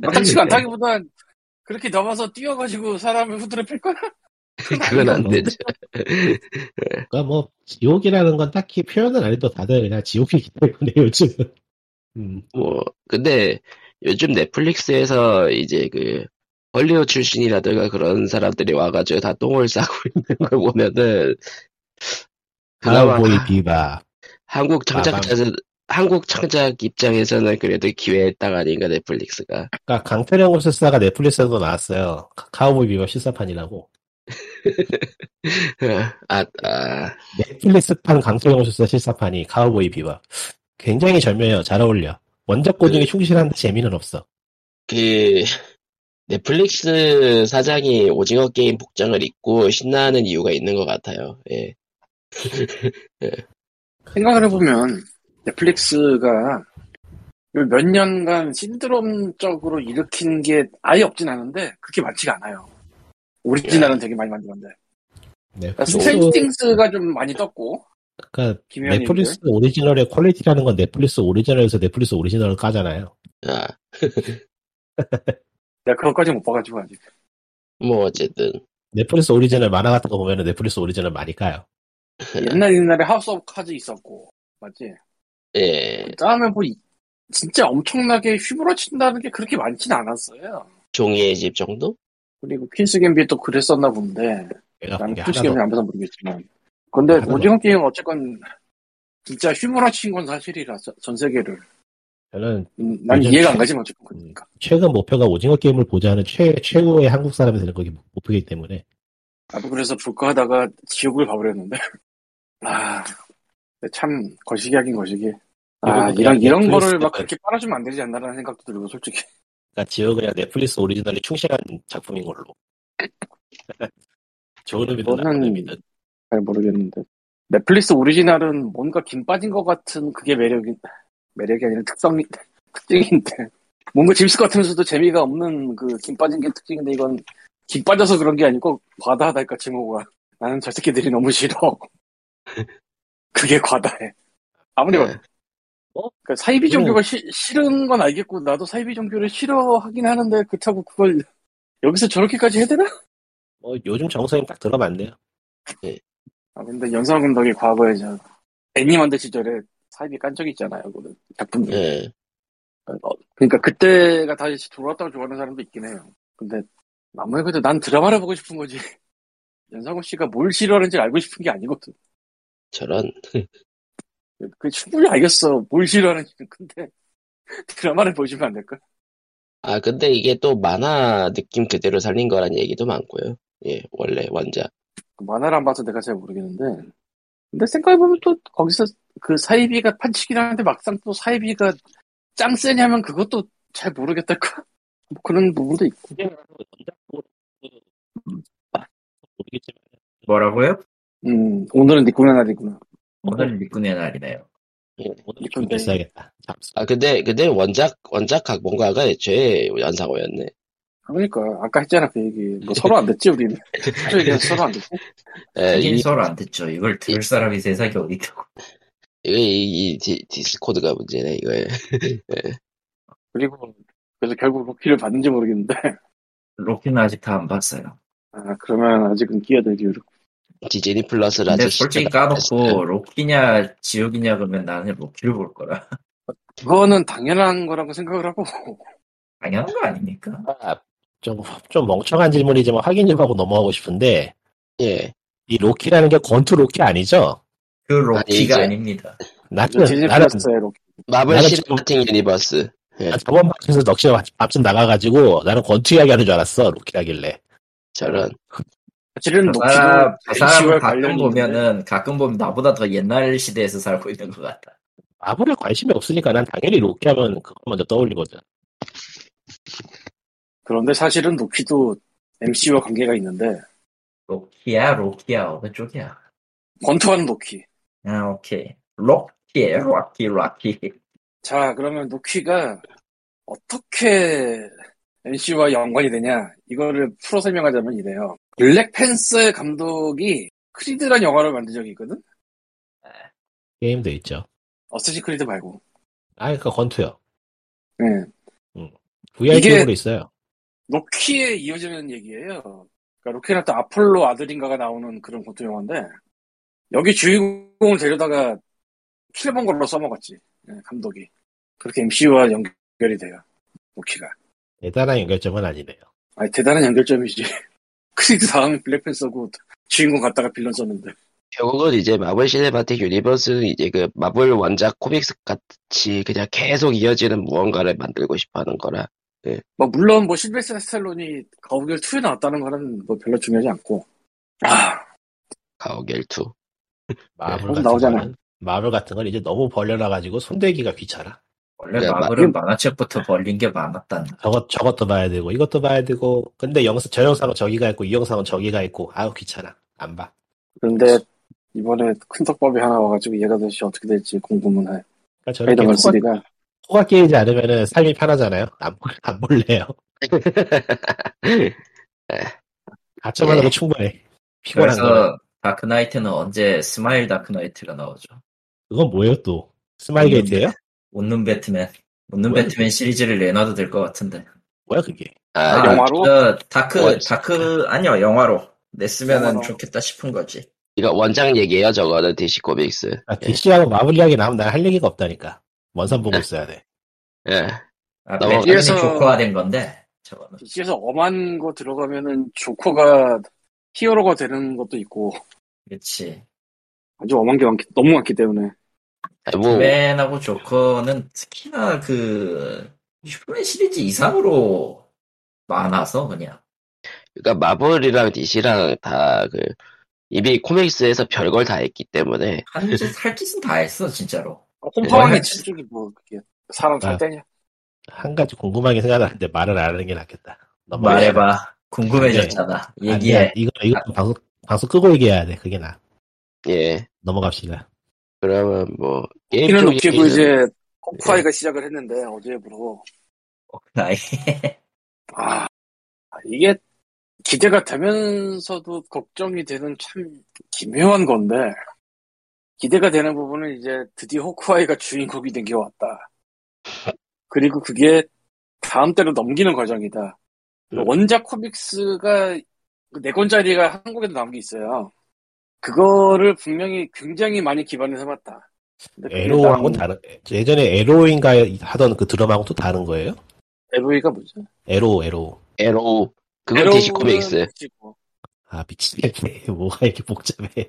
마땅치가 [LAUGHS] 않다기보단 그렇게 넘어서 뛰어가지고 사람을 후드려 팰 거야? [LAUGHS] 그건 안 되죠. 그러니까 뭐 지옥이라는 건 딱히 표현을 안 해도 다들 그냥 지옥이기 때문에 [LAUGHS] 요즘은. 음, 뭐, 근데 요즘 넷플릭스에서 이제 그, 헐리우드 출신이라든가 그런 사람들이 와가지고 다 똥을 [LAUGHS] 싸고 있는 걸 보면은, 그나마 하- 비바. 한국 창작자들, 한국 창작 입장에서는 그래도 기회의 땅 아닌가, 넷플릭스가. 아까 강태령 흡수사가 넷플릭스에도 나왔어요. 카- 카우보이 비바 실사판이라고. [LAUGHS] 아, 아, 넷플릭스판 강소영 수사 실사판이 카우보이 비바. 굉장히 절묘해요. 잘 어울려. 원작 고증에 충실한데 재미는 없어. 그, 넷플릭스 사장이 오징어 게임 복장을 입고 신나하는 이유가 있는 것 같아요. 예. [LAUGHS] 생각을 해보면 넷플릭스가 몇 년간 신드롬적으로 일으킨 게 아예 없진 않은데 그렇게 많지가 않아요. 오리지널은 되게 많이 만들었는데 네, Stranger Things가 좀 많이 떴고 그러니까 김현님들 넷플릭스 오리지널의 퀄리티라는 건 넷플릭스 오리지널에서 넷플릭스 오리지널을 까잖아요. 아, [LAUGHS] 내가 그것까지 못 봐가지고 아직 뭐, 어쨌든. 넷플릭스 오리지널 만화 같은 거 보면은 넷플릭스 오리지널 많이 까요. 옛날 옛날에 House of Cards 있었고 맞지? 예, 그다음에 뭐 이- 진짜 엄청나게 휘몰아친다는 게 그렇게 많진 않았어요. 종이의 집 정도? 그리고 퀸스 갬비도 그랬었나 본데 나는 퀸스 갬비 안 봐서 모르겠지만. 근데 오징어 게임은 어쨌건 진짜 휘몰아친 건 사실이라 전- 전 세계를. 저는 음, 난 이해가 안 최- 가지만 어쨌건 그러니까. 최근 목표가 오징어 게임을 보자는 최, 최고의 한국 사람이 되는 거기 목표이기 때문에. 나도 그래서 볼까 하다가 지옥을 봐버렸는데. [LAUGHS] 아 참 거시기 하긴 거시기. 아 이런 이런 거를 막 그렇게 빨아주면 안 되지 않나라는 생각도 들고 솔직히 그러니까 지옥 그냥 넷플릭스 오리지널이 충실한 작품인 걸로. [LAUGHS] 좋은 의미든 나쁜 의미든. 잘 모르겠는데 넷플릭스 오리지널은 뭔가 김 빠진 것 같은 그게 매력이 매력이 아니라 특성이 [LAUGHS] 특징인데 뭔가 재밌을 것 같으면서도 재미가 없는 그 김 빠진 게 특징인데 이건 김 빠져서 그런 게 아니고 과다하다니까 증오가 나는 저 새끼들이 너무 싫어 [LAUGHS] 그게 과다해 아무리 네. 어? 그러니까 사이비 종교가 시- 싫은 건 알겠고 나도 사이비 종교를 싫어하긴 하는데 그렇다고 그걸 여기서 저렇게까지 해야 되나? 뭐 요즘 정서임 딱 들어맞네요. 아, 근데 연상 감독이 과거에 저 애니만드 시절에 사이비 깐 적이 있잖아요. 그 작품 중에. 예. 어, 그러니까 그때가 다시 돌아왔다고 좋아하는 사람도 있긴 해요. 근데 아무래도 난 드라마를 보고 싶은 거지. [LAUGHS] 연상호 씨가 뭘 싫어하는지 알고 싶은 게 아니거든. 저런, [LAUGHS] 그 충분히 알겠어. 뭘 싫어하는지는. 근데 [LAUGHS] 드라마를 보시면 안 될까? 아, 근데 이게 또 만화 느낌 그대로 살린 거란 얘기도 많고요. 예, 원래 원작. 그 만화를 안 봐서 내가 잘 모르겠는데. 근데 생각해보면 또 거기서 그 사이비가 판치긴 하는데 막상 또 사이비가 짱 세냐면 그것도 잘 모르겠달까? [LAUGHS] 뭐 그런 부분도 있고. 모르겠지만 뭐라고요? 음, 오늘은 니꾸네 날이구나. 오늘 미꾼의 날이네요. 오늘 이쁜데. 좀 됐어야겠다. 잠수. 아, 근데, 근데 원작, 원작 각본가가 애초에 연상호였네. 그러니까 아까 했잖아 그 얘기. 뭐 서로 안 됐지 우리는. [LAUGHS] 그 얘기해서 서로 안 됐고. 예, 이, 서로 안 듣죠. 이걸 들을 사람이 세상에 어디 있다고. 이, 이, 이 디, 디스코드가 문제네, 이거에. [LAUGHS] 그리고 그래서 결국 로키를 받는지 모르겠는데. 로키는 아직 다 안 봤어요. 아 그러면 아직은 끼어들기 어렵고. 디즈니 근데 아직 솔직히 까놓고. 로키냐 지옥이냐 그러면 나는 로키를 볼 거라. 그거는 당연한 거라고 생각을 하고. 당연한 거 아닙니까? 아, 좀, 좀 멍청한 질문이지만 확인 좀 하고 넘어가고 싶은데, 예. 이 로키라는 게 권투 로키 아니죠? 그 로키가 아니죠. 아닙니다. 나는, 나는, 로키. 마블 Cinematic Universe. 예, 난 저번 방송에서 넋이 앞서 나가가지고, 나는 권투 이야기 하는 줄 알았어, 로키라길래. 저런. 사실은 저 로키도 사람, 저 사람은 MCU와 가끔 보면은, 가끔 보면 나보다 더 옛날 시대에서 살고 있는 것 같다. 마블에 관심이 없으니까 난 당연히 로키 하면 그거 먼저 떠올리거든. 그런데 사실은 로키도 MCU와 관계가 있는데 로키야, 로키야, 어느 쪽이야? 권투하는 로키. 아, 오케이. 로키, 로키, 로키. 자 그러면 로키가 어떻게 MCU와 연관이 되냐 이거를 풀어 설명하자면 이래요. 블랙팬서 감독이 Creed란 영화를 만든 적이 있거든. 게임도 있죠. Assassin's Creed 말고. 아, 그 권투요. 네. VR 이게- 게임으로 있어요. 로키에 이어지는 얘기예요. 그러니까 로키는 또 아폴로 아들인가가 나오는 그런 권투 영화인데 여기 주인공을 데려다가 킬몽거로 써먹었지 예, 감독이. 그렇게 MCU와 연결이 돼요. 로키가. 대단한 연결점은 아니네요. 아니 대단한 연결점이지. [LAUGHS] Creed 다음에 블랙팬서고 주인공 갖다가 빌런 썼는데. 결국은 이제 마블 Cinematic Universe는 이제 그 마블 원작 comics 같이 그냥 계속 이어지는 무언가를 만들고 싶어 하는 거라. 뭐 물론 뭐 실베스타 스탈론이 거북이를 2에 나왔다는 거는 뭐 별로 중요하지 않고 아, 가오갤 2. 마블 네, 같은 나오잖아. 마블 같은 건 이제 너무 벌려놔가지고 손대기가 귀찮아. 원래 야, 마블은 만화책부터 벌린 게 많았단. 저것 저것도 봐야 되고 이것도 봐야 되고 근데 영상 저 영상은 저기가 있고 이 영상은 저기가 있고 아우 귀찮아 안 봐. 근데 이번에 큰 떡밥이 하나 와가지고 얘가 도대체 어떻게 될지 궁금은 해. 그러니까 저렇게 3가 코가 끼이지 않으면은 삶이 편하잖아요. 안, 볼- 안 볼래요. [LAUGHS] 가쳐만으로 예. 충분해. 피곤한 거. 그래서 다크나이트는 언제 스마일 다크나이트가 나오죠? 그건 뭐예요 또? 스마일 게이트예요? 웃는 배트맨. 웃는 뭐야, 배트맨 시리즈를 내놔도 될 것 같은데. 뭐야 그게? 아, 아, 영화로? 저 다크 원- 다크 아니요 영화로 냈으면은 영화로. 좋겠다 싶은 거지. 이거 원작 얘기예요 저거는 DC 코믹스. 아, DC하고 마블 이야기 나오면 난 할 얘기가 없다니까. 원산 보고 있어야 돼. 예. 아, 뒤에서- 조커화된 건데 저거는. DC에서 엄한 거 들어가면은 조커가 히어로가 되는 것도 있고 그렇지. 아주 엄한 게 많기, 너무 많기 때문에 아, 뭐 배트맨하고 조커는 특히나 그 슈퍼맨 시리즈 이상으로 많아서 그냥. 그러니까 마블이랑 DC랑 다 그 이미 코믹스에서 별걸 다 했기 때문에 한 짓 할 짓은 다 했어 진짜로. 홈파왕이 네. 저쪽이 뭐 그게 사람 살 아. 때냐 한 가지 궁금한 게 생각나는데 말을 안 하는 게 낫겠다. 넘어가. 말해봐. 궁금해졌잖아. 아니야, 얘기해. 이거 이거 방송 방송 끄고 얘기해야 돼. 그게 나. 예. 넘어갑시다. 그러면 뭐 게임 웃기고 얘기는 이제 호크아이가 시작을 했는데 어제부로 나이. 아 이게 기대가 되면서도 걱정이 되는 참 기묘한 건데 기대가 되는 부분은 이제 드디어 호크아이가 주인공이 된 게 왔다. 그리고 그게 다음 때로 넘기는 과정이다. 음. 원작 코믹스가 그네 권짜리가 한국에도 나온 게 있어요. 그거를 분명히 굉장히 많이 기반을 해봤다. 에로하고는 난 다른 예전에 Arrow인가 하던 그 드라마하고 또 다른 거예요? Arrow가 뭐죠? Arrow Arrow. Arrow 그건 DC Comics. 아 미치겠네. 뭐가 이렇게 복잡해.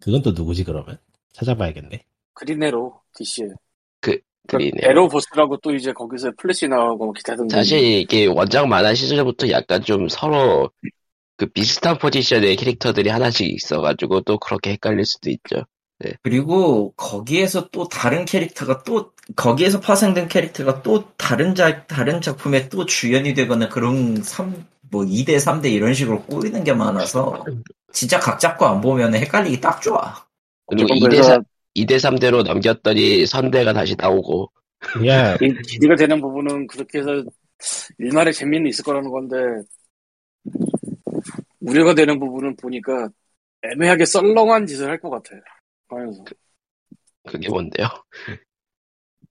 그건 또 누구지 그러면? 찾아봐야겠네. Green Arrow DC. Green. Arrowverse라고 또 이제 거기서 플래시 나오고 뭐 기타 등등. 사실 이게 원작 만화 시절부터 약간 좀 서로 그 비슷한 포지션의 캐릭터들이 하나씩 있어가지고 또 그렇게 헷갈릴 수도 있죠. 그리고 거기에서 또 다른 캐릭터가 또 거기에서 파생된 캐릭터가 또 다른 작 다른 작품에 또 주연이 되거나 그런 3, 뭐 2대 3대 이런 식으로 꼬이는 게 많아서 진짜 각 잡고 안 보면 헷갈리기 딱 좋아. 그리고 조금 2대 그래서 3, 2대 3대로 넘겼더니 선대가 다시 나오고 이- 기대가 되는 부분은 그렇게 해서 일말의 재미는 있을 거라는 건데 우려가 되는 부분은 보니까 애매하게 썰렁한 짓을 할 것 같아요. 하면서 그게 뭔데요?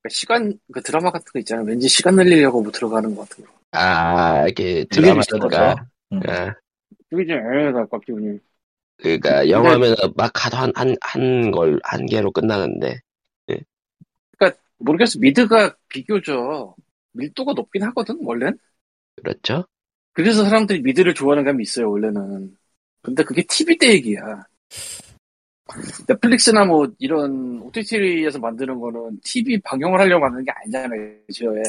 그러니까 시간 그 드라마 같은 거 있잖아요. 왠지 시간 늘리려고 뭐 들어가는 것 같은 거. 아, 이게 드라마니까. 음. 아, 그게 좀 애매하다 꽉 기분이. 그러니까 영화면 막 하도 한, 한, 한 걸, 한 개로 끝나는데. 모르겠어. 미드가 비교적 밀도가 높긴 하거든, 원래는. 그렇죠? 그래서 사람들이 미드를 좋아하는 감이 있어요, 원래는. 근데 그게 TV 때 얘기야. 넷플릭스나 뭐 이런 OTT에서 만드는 거는 TV 방영을 하려고 만드는 게 아니잖아요, 지어에.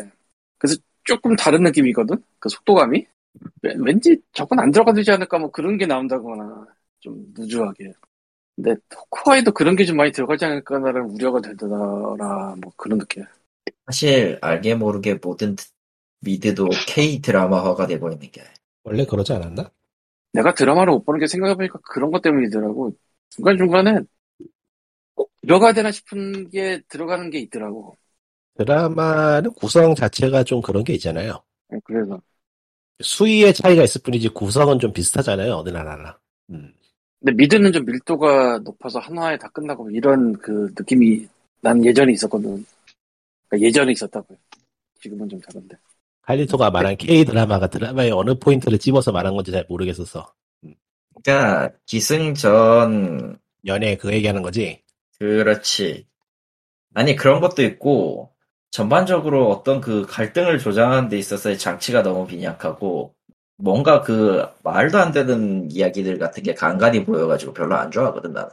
그래서 조금 다른 느낌이거든? 그 속도감이? 왠- 왠지 저건 안 들어가 되지 않을까 뭐 그런 게 나온다거나 좀 누주하게. 근데 토크와에도 그런 게 좀 많이 들어가지 않을까라는 우려가 되더라, 뭐 그런 느낌. 사실 알게 모르게 모든 미드도 K 드라마화가 되고 있는 게 원래 그러지 않았나? 내가 드라마를 못 보는 게 생각해보니까 그런 것 때문이더라고. 중간중간에 꼭 들어가야 되나 싶은 게 들어가는 게 있더라고. 드라마는 구성 자체가 좀 그런 게 있잖아요. 네, 그래서. 수위의 차이가 있을 뿐이지 구성은 좀 비슷하잖아요. 어느 나라나. 음. 근데 미드는 좀 밀도가 높아서 한화에 다 끝나고 뭐 이런 그 느낌이 난 예전에 있었거든. 그러니까 예전에 있었다고요. 지금은 좀 다른데. 칼리토가 말한 K 드라마가 드라마의 어느 포인트를 집어서 말한 건지 잘 모르겠어서 그러니까 기승전 연애 그 얘기하는 거지. 그렇지 아니 그런 것도 있고 전반적으로 어떤 그 갈등을 조장하는 데 있어서의 장치가 너무 빈약하고 뭔가 그 말도 안 되는 이야기들 같은 게 간간히 보여가지고 별로 안 좋아하거든 나는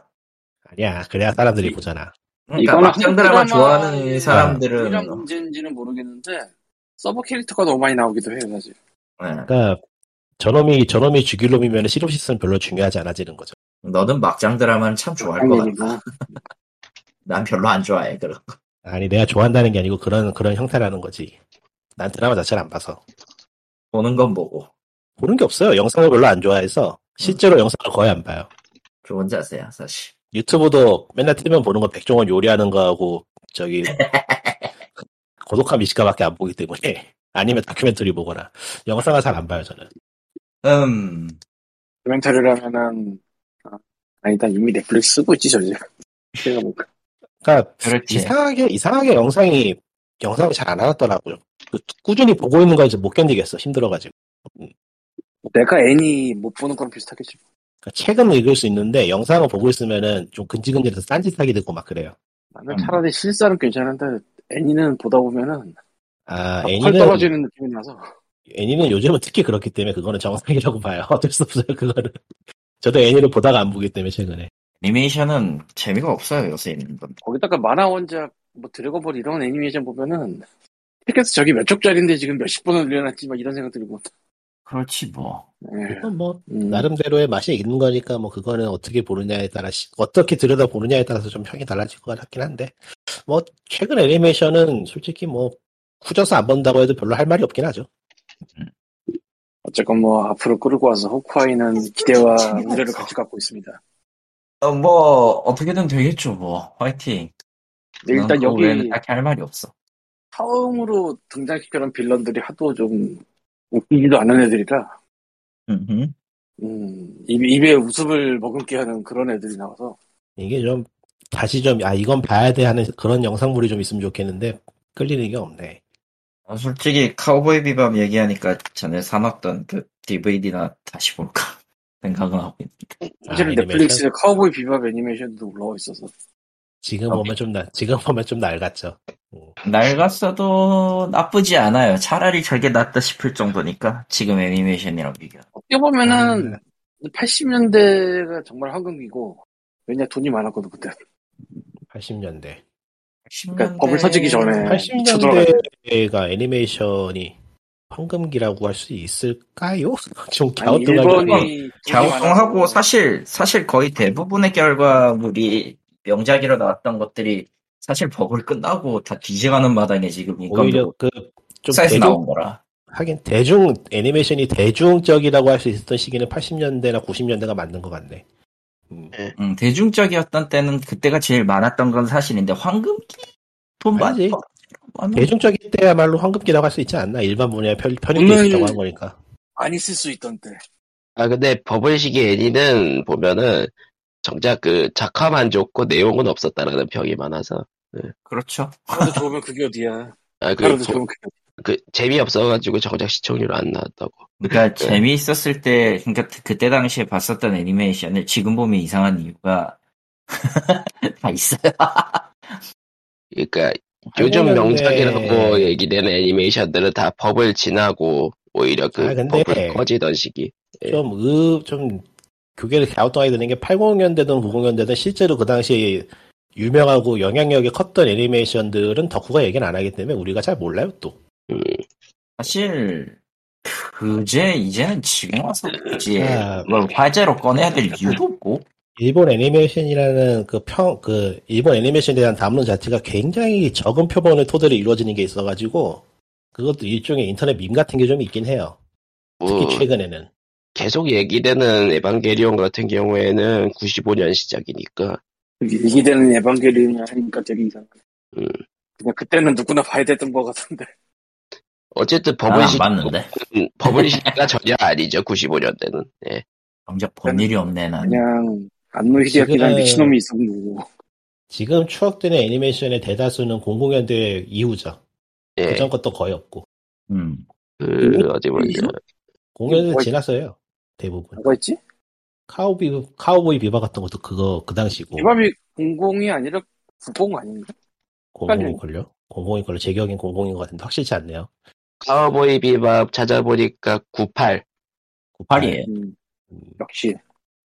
아니야. 그래야 사람들이 보잖아. 그러니까 이거는 막장 드라마 좋아하는 사람들은 유일한 문제인지는 모르겠는데 서브 캐릭터가 너무 많이 나오기도 해요, 사실. 예. 그러니까 저놈이 저놈이 죽일 놈이면 시놉시스는 별로 중요하지 않아지는 거죠. 너는 막장 드라마는 참 좋아할 것 같다. [LAUGHS] 난 별로 안 좋아해 그런 거. 아니 내가 좋아한다는 게 아니고 그런 그런 형태라는 거지. 난 드라마 자체를 안 봐서 보는 건 보고 보는 게 없어요. 영상을 별로 안 좋아해서 실제로 영상을 거의 안 봐요. 좋은 자세야 사실. 유튜브도 맨날 틀면 보는 건 백종원 요리하는 거하고 저기 [LAUGHS] 고독한 미식가밖에 안 보기 때문에 [LAUGHS] 아니면 다큐멘터리 보거나 영상을 잘 안 봐요 저는. 음 코멘터리를 하면은 아, 아니다 이미 넷플릭스 쓰고 있지 저지 제가 뭐 그러니까 그렇지. 이상하게 이상하게 영상이 영상이 잘안 나왔더라고요. 그 꾸준히 보고 있는 거 이제 못 견디겠어 힘들어가지고. 내가 애니 못 보는 거랑 비슷하겠지 그러니까 책은 읽을 수 있는데 영상을 보고 있으면은 좀 근질근질해서 딴짓하게 되고 막 그래요. 나는 음. 차라리 실사는 괜찮은데 애니는 보다 보면은 아펄 애니는 떨어지는 느낌이 나서 애니는 요즘은 특히 그렇기 때문에 그거는 정상이라고 봐요. [LAUGHS] 어쩔 수 없어요 그거는. 저도 애니를 보다가 안 보기 때문에 최근에. 애니메이션은 재미가 없어요 요새 있는 건. 거기다가 만화 원작 뭐 드래곤볼 이런 애니메이션 보면은 티켓 저기 몇 쪽짜리인데 지금 몇십 번을 늘려놨지 막 이런 생각 들고 그렇지 뭐. 예. 그건 뭐 음. 나름대로의 맛이 있는 거니까 뭐 그거는 어떻게 보느냐에 따라 시- 어떻게 들여다 보느냐에 따라서 좀 평이 달라질 것 같긴 한데 뭐 최근 애니메이션은 솔직히 뭐 후져서 안 본다고 해도 별로 할 말이 없긴 하죠. 어쨌건 뭐 앞으로 끌고 와서 호크아이는 기대와 우려를 같이 갖고 있습니다. 어, 뭐 어떻게든 되겠죠 뭐. 화이팅. 일단 난 그거 여기 딱히 할 말이 없어. 처음으로 등장시켜놓은 빌런들이 하도 좀 웃기지도 않은 애들이라 음흠. 음, 입, 입에 웃음을 머금게 하는 그런 애들이 나와서 이게 좀 다시 좀 아 이건 봐야 돼 하는 그런 영상물이 좀 있으면 좋겠는데 끌리는 게 없네. 아, 솔직히 카우보이 비밥 얘기하니까 전에 사놨던 그 DVD나 다시 볼까 [LAUGHS] 생각은 하고 있는데. 사실 아, 은 넷플릭스에 카우보이 비밥 애니메이션도 올라와 있어서 지금 어. 보면 좀 나, 지금 보면 좀 낡았죠. 음. 낡았어도 나쁘지 않아요. 차라리 저게 낫다 싶을 정도니까 지금 애니메이션이랑 비교. 어떻게 보면은 아. 80년대가 정말 황금기고 왜냐 돈이 많았거든 그때 80년대. 그러니까 법을 서지기 전에 네, 쳐들어가지고. 80년대가 애니메이션이 황금기라고 할 수 있을까요? [LAUGHS] 좀 갸우뚱하고 많아서 사실 사실 거의 대부분의 결과물이 명작이로 나왔던 것들이 사실 버블 끝나고 다 뒤져가는 마당에 지금 오히려 그좀 사이즈 대중 나온 거라. 하긴 대중 애니메이션이 대중적이라고 할 수 있었던 시기는 80년대나 90년대가 맞는 것 같네. 음. 음, 대중적이었던 때는 그때가 제일 많았던 건 사실인데 황금기 돈. 많이. 대중적일 때야말로 황금기라고 할 수 있지 않나? 일반 분야에 편, 편입돼 오늘- 있었다고 한 거니까. 안 있을 수 있던 때 아 근데 버블식의 애니는 보면은 정작 그 작화만 좋고 내용은 없었다라는 평이 많아서 그렇죠. 하나도 좋으면 그게 어디야 아 그 하나도 좋으면 그게 어디야 그 재미없어가지고 정작 시청률 안 나왔다고. 그러니까 재미있었을 때, 그러니까 그때 당시에 봤었던 애니메이션을 지금 보면 이상한 이유가 [LAUGHS] 다 있어요. 그러니까 요즘 80년대 명작이라고 얘기되는 애니메이션들은 다 버블 지나고 오히려 그 아, 근데 버블 꺼지던 시기. 예. 좀, 의, 좀, 교계를 갸우뚱하게 되는 게 80년대든 90년대든 실제로 그 당시에 유명하고 영향력이 컸던 애니메이션들은 덕후가 얘기는 안 하기 때문에 우리가 잘 몰라요, 또. 사실, 그제, 이제는 지금 와서 굳이 아. 그걸 화제로 꺼내야 될 이유도 없고, 일본 애니메이션이라는 그 평, 그, 일본 애니메이션에 대한 담론 자체가 굉장히 적은 표본의 토대로 이루어지는 게 있어가지고, 그것도 일종의 인터넷 밈 같은 게 좀 있긴 해요. 특히 뭐 최근에는. 계속 얘기되는 에반게리온 같은 경우에는 95년 시작이니까 얘기되는 에반게리온이 하니까 되게 이상해 음. 그냥 그때는 누구나 봐야 됐던 것 같은데 어쨌든 난안 버블식 봤는데. 버블식가 [LAUGHS] 전혀 아니죠 95년대는. 예. 정작 본 일이 없네, 난. 그냥 안노 히데야키라는 지금은- 미친놈이 있었던 거고 지금 추억되는 애니메이션의 대다수는 00년대 이후죠. 예. 그전 것도 거의 없고. 음. 그 어디 보자. 00년대 뭐가 지났어요. 대부분. 뭐가 있지? 카우비, 카우보이 비바 같은 것도 그거, 그 당시고. 비밥이 00이 아니라 90 아닌가? 00일걸요? 00일걸요? 제 기억엔 00인 것 같은데 확실치 않네요. 카우보이 비밥 찾아보니까 98. 98이에요. 음, 음, 역시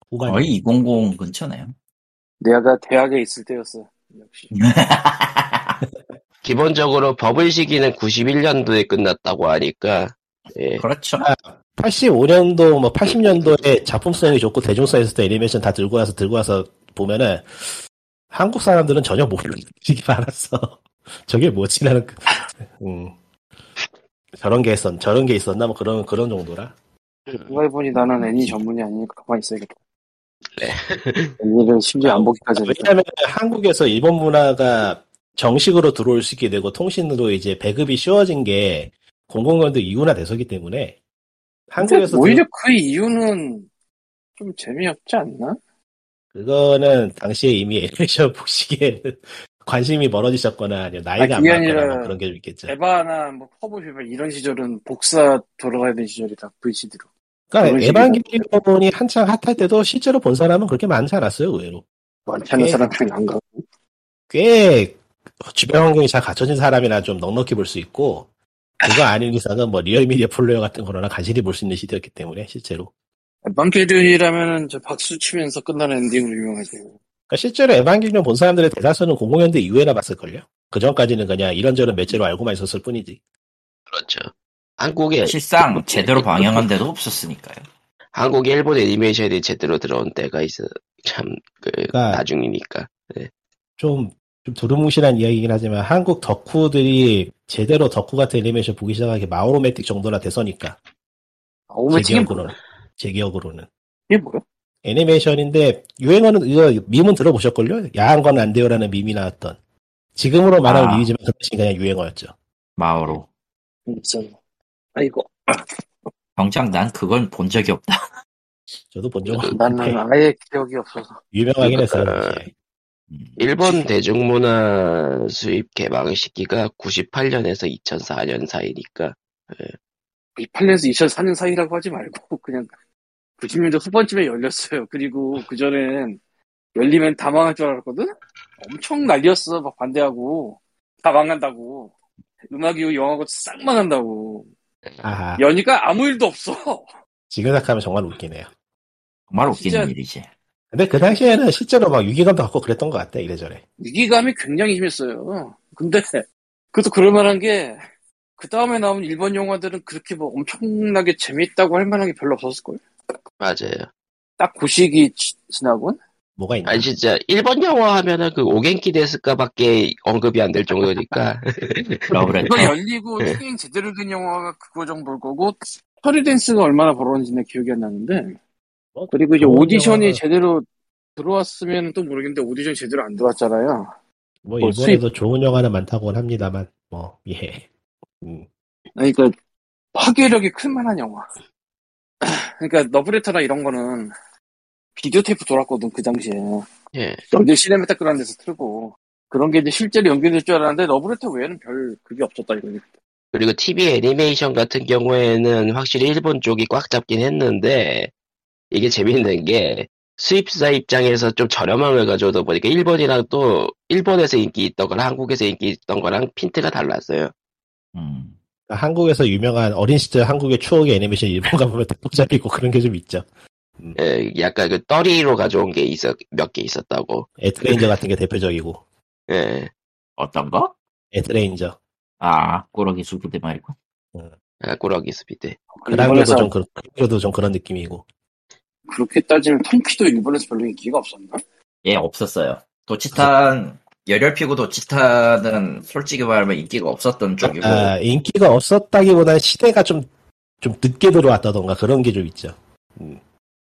후반이. 거의 200 근처네요. 내가 대학에 있을 때였어 역시 [LAUGHS] 기본적으로 버블 시기는 91년도에 끝났다고 하니까 예. 그렇죠. 85년도 뭐 80년도에 작품성이 좋고 대중성이 있을 때 애니메이션 다 들고 와서 들고 와서 보면은 한국 사람들은 전혀 모르는 지이 많았어. 저게 뭐지라는 그- 음. 저런 게 있었 저런 게 있었나 뭐 그런 그런 정도라. 그걸 보니 나는 애니 전문이 아니니까 가만히 있어야겠다. 네. [LAUGHS] 애니를 심지어 안 보기까지. 왜냐하면 한국에서 일본 문화가 정식으로 들어올 수 있게 되고 통신으로 이제 배급이 쉬워진 게 공공연도 이후나 돼서기 때문에 한국에서 오히려 그 이유는 좀 재미없지 않나? 그거는 당시에 이미 애니메이션 [LAUGHS] 보시기에는 관심이 멀어지셨거나 아니면 나이가 아, 안 맞거나 뭐 그런 게좀 있겠죠. 에바나 뭐 비발 이런 시절은 복사 돌아가야 되는 시절이다 VCD로. 그러니까 에반게리온이 한창 핫할 때도 실제로 본 사람은 그렇게 많지 않았어요, 의외로. 많지 않은 예. 사람들이 안 가. 꽤 주변 환경이 잘 갖춰진 사람이나 좀 넉넉히 볼 수 있고 그거 아닌 이상은 뭐 리얼미디어 플레이어 같은 거나 간신히 볼 수 있는 시대였기 때문에 실제로. 에반게리온이라면은 저 박수 치면서 끝나는 엔딩으로 유명하죠. 그러니까 실제로 에반게리온 본 사람들의 대다수는 00년대 이후에나 봤을걸요? 그 전까지는 그냥 이런저런 매체로 알고만 있었을 뿐이지. 그렇죠. 한국에 실상 제대로 방영한 데도 없었으니까요. 한국에 일본 애니메이션이 제대로 들어온 때가 있어 참그 그러니까 나중이니까. 좀, 좀 두루뭉실한 이야기이긴 하지만 한국 덕후들이 제대로 덕후 같은 애니메이션 보기 시작하기 마오로매틱 정도나 돼서니까. 오메 제 기억으로는. 제 기억으로는. 이게 뭐야? 애니메이션인데 유행어는 이거 밈은 들어보셨걸요? 야한 건 안 돼요라는 밈이 나왔던. 지금으로 말하면 아. 밈이지만 그 당시 그냥 유행어였죠. 마오로. 아이고 정작 난 그건 본 적이 없다. 저도 본 적은 나는 없는데 아예 기억이 없어서. 유명하긴 했어요. 그, 당시에. 음. 일본 대중문화 수입 개방 시기가 98년에서 2004년 사이니까 2008년에서 2004년 사이라고 하지 말고 [LAUGHS] 그냥 90년대 후반쯤에 열렸어요. 그리고 그 전엔 열리면 다 망할 줄 알았거든. 엄청 난리였어. 막 반대하고 다 망한다고. 음악 이후 영화고 싹 망한다고. 아하. 연희가 아무 일도 없어. 지금 생각하면 정말 웃기네요. 정말 웃기는 일이지. 근데 그 당시에는 실제로 막 위기감도 갖고 그랬던 것 같아, 이래저래. 위기감이 굉장히 심했어요. 근데 그것도 그럴만한 게 그 다음에 나온 일본 영화들은 그렇게 뭐 엄청나게 재밌다고 할 만한 게 별로 없었을걸. 맞아요. 딱그 시기 지- 지나곤 뭐가 있나? 아니 진짜 일본 영화 하면은 그 오겐키 데스까 밖에 언급이 안 될 정도니까. [LAUGHS] 이거 열리고 흥행 제대로 된 영화가 그거 정도일 거고 허리댄스가 얼마나 벌었는지는 기억이 안 나는데 뭐, 그리고 이제 오디션이 영화가- 제대로 들어왔으면 또 모르겠는데 오디션이 제대로 안 들어왔잖아요. 뭐 뭐 일본에도 좋은 영화는 많다고는 합니다만, 뭐, 예. 음. 그러니까 파괴력이 클 만한 영화. 그러니까 너브레터나 이런 거는 비디오 테이프 돌았거든 그 당시에. 예. 연재 시네마타 그런 데서 틀고 그런 게 이제 실제로 연결될 줄 알았는데 러브레터 외에는 별 그게 없었다 이거지. 그리고 TV 애니메이션 같은 경우에는 확실히 일본 쪽이 꽉 잡긴 했는데 이게 재밌는 게 수입사 입장에서 좀 저렴함을 가져오다 보니까 일본이랑 또 일본에서 인기 있던 거랑 한국에서 인기 있던 거랑 핀트가 달랐어요. 음. 한국에서 유명한 어린 시절 한국의 추억의 애니메이션 일본 가보면 대폭작이고 그런 게 좀 있죠. 예, 약간 그 떨이로 가져온 게 있어 몇 개 있었다고. 에토레인저 같은 게 대표적이고, 예. 어떤 거? 에토레인저. 아, 꾸러기 수비대 말고. 아, 꾸러기 수비대. 그랑도 일본에서 좀 그런, 그랑도 좀 그런 느낌이고. 그렇게 따지면 통키도 일본에서 별로 인기가 없었나? 예, 없었어요. 돗지단, 열혈피구 도치탄은 솔직히 말하면 인기가 없었던 쪽이고, 아, 인기가 없었다기보다는 시대가 좀, 좀 늦게 들어왔다던가 그런 게 좀 있죠.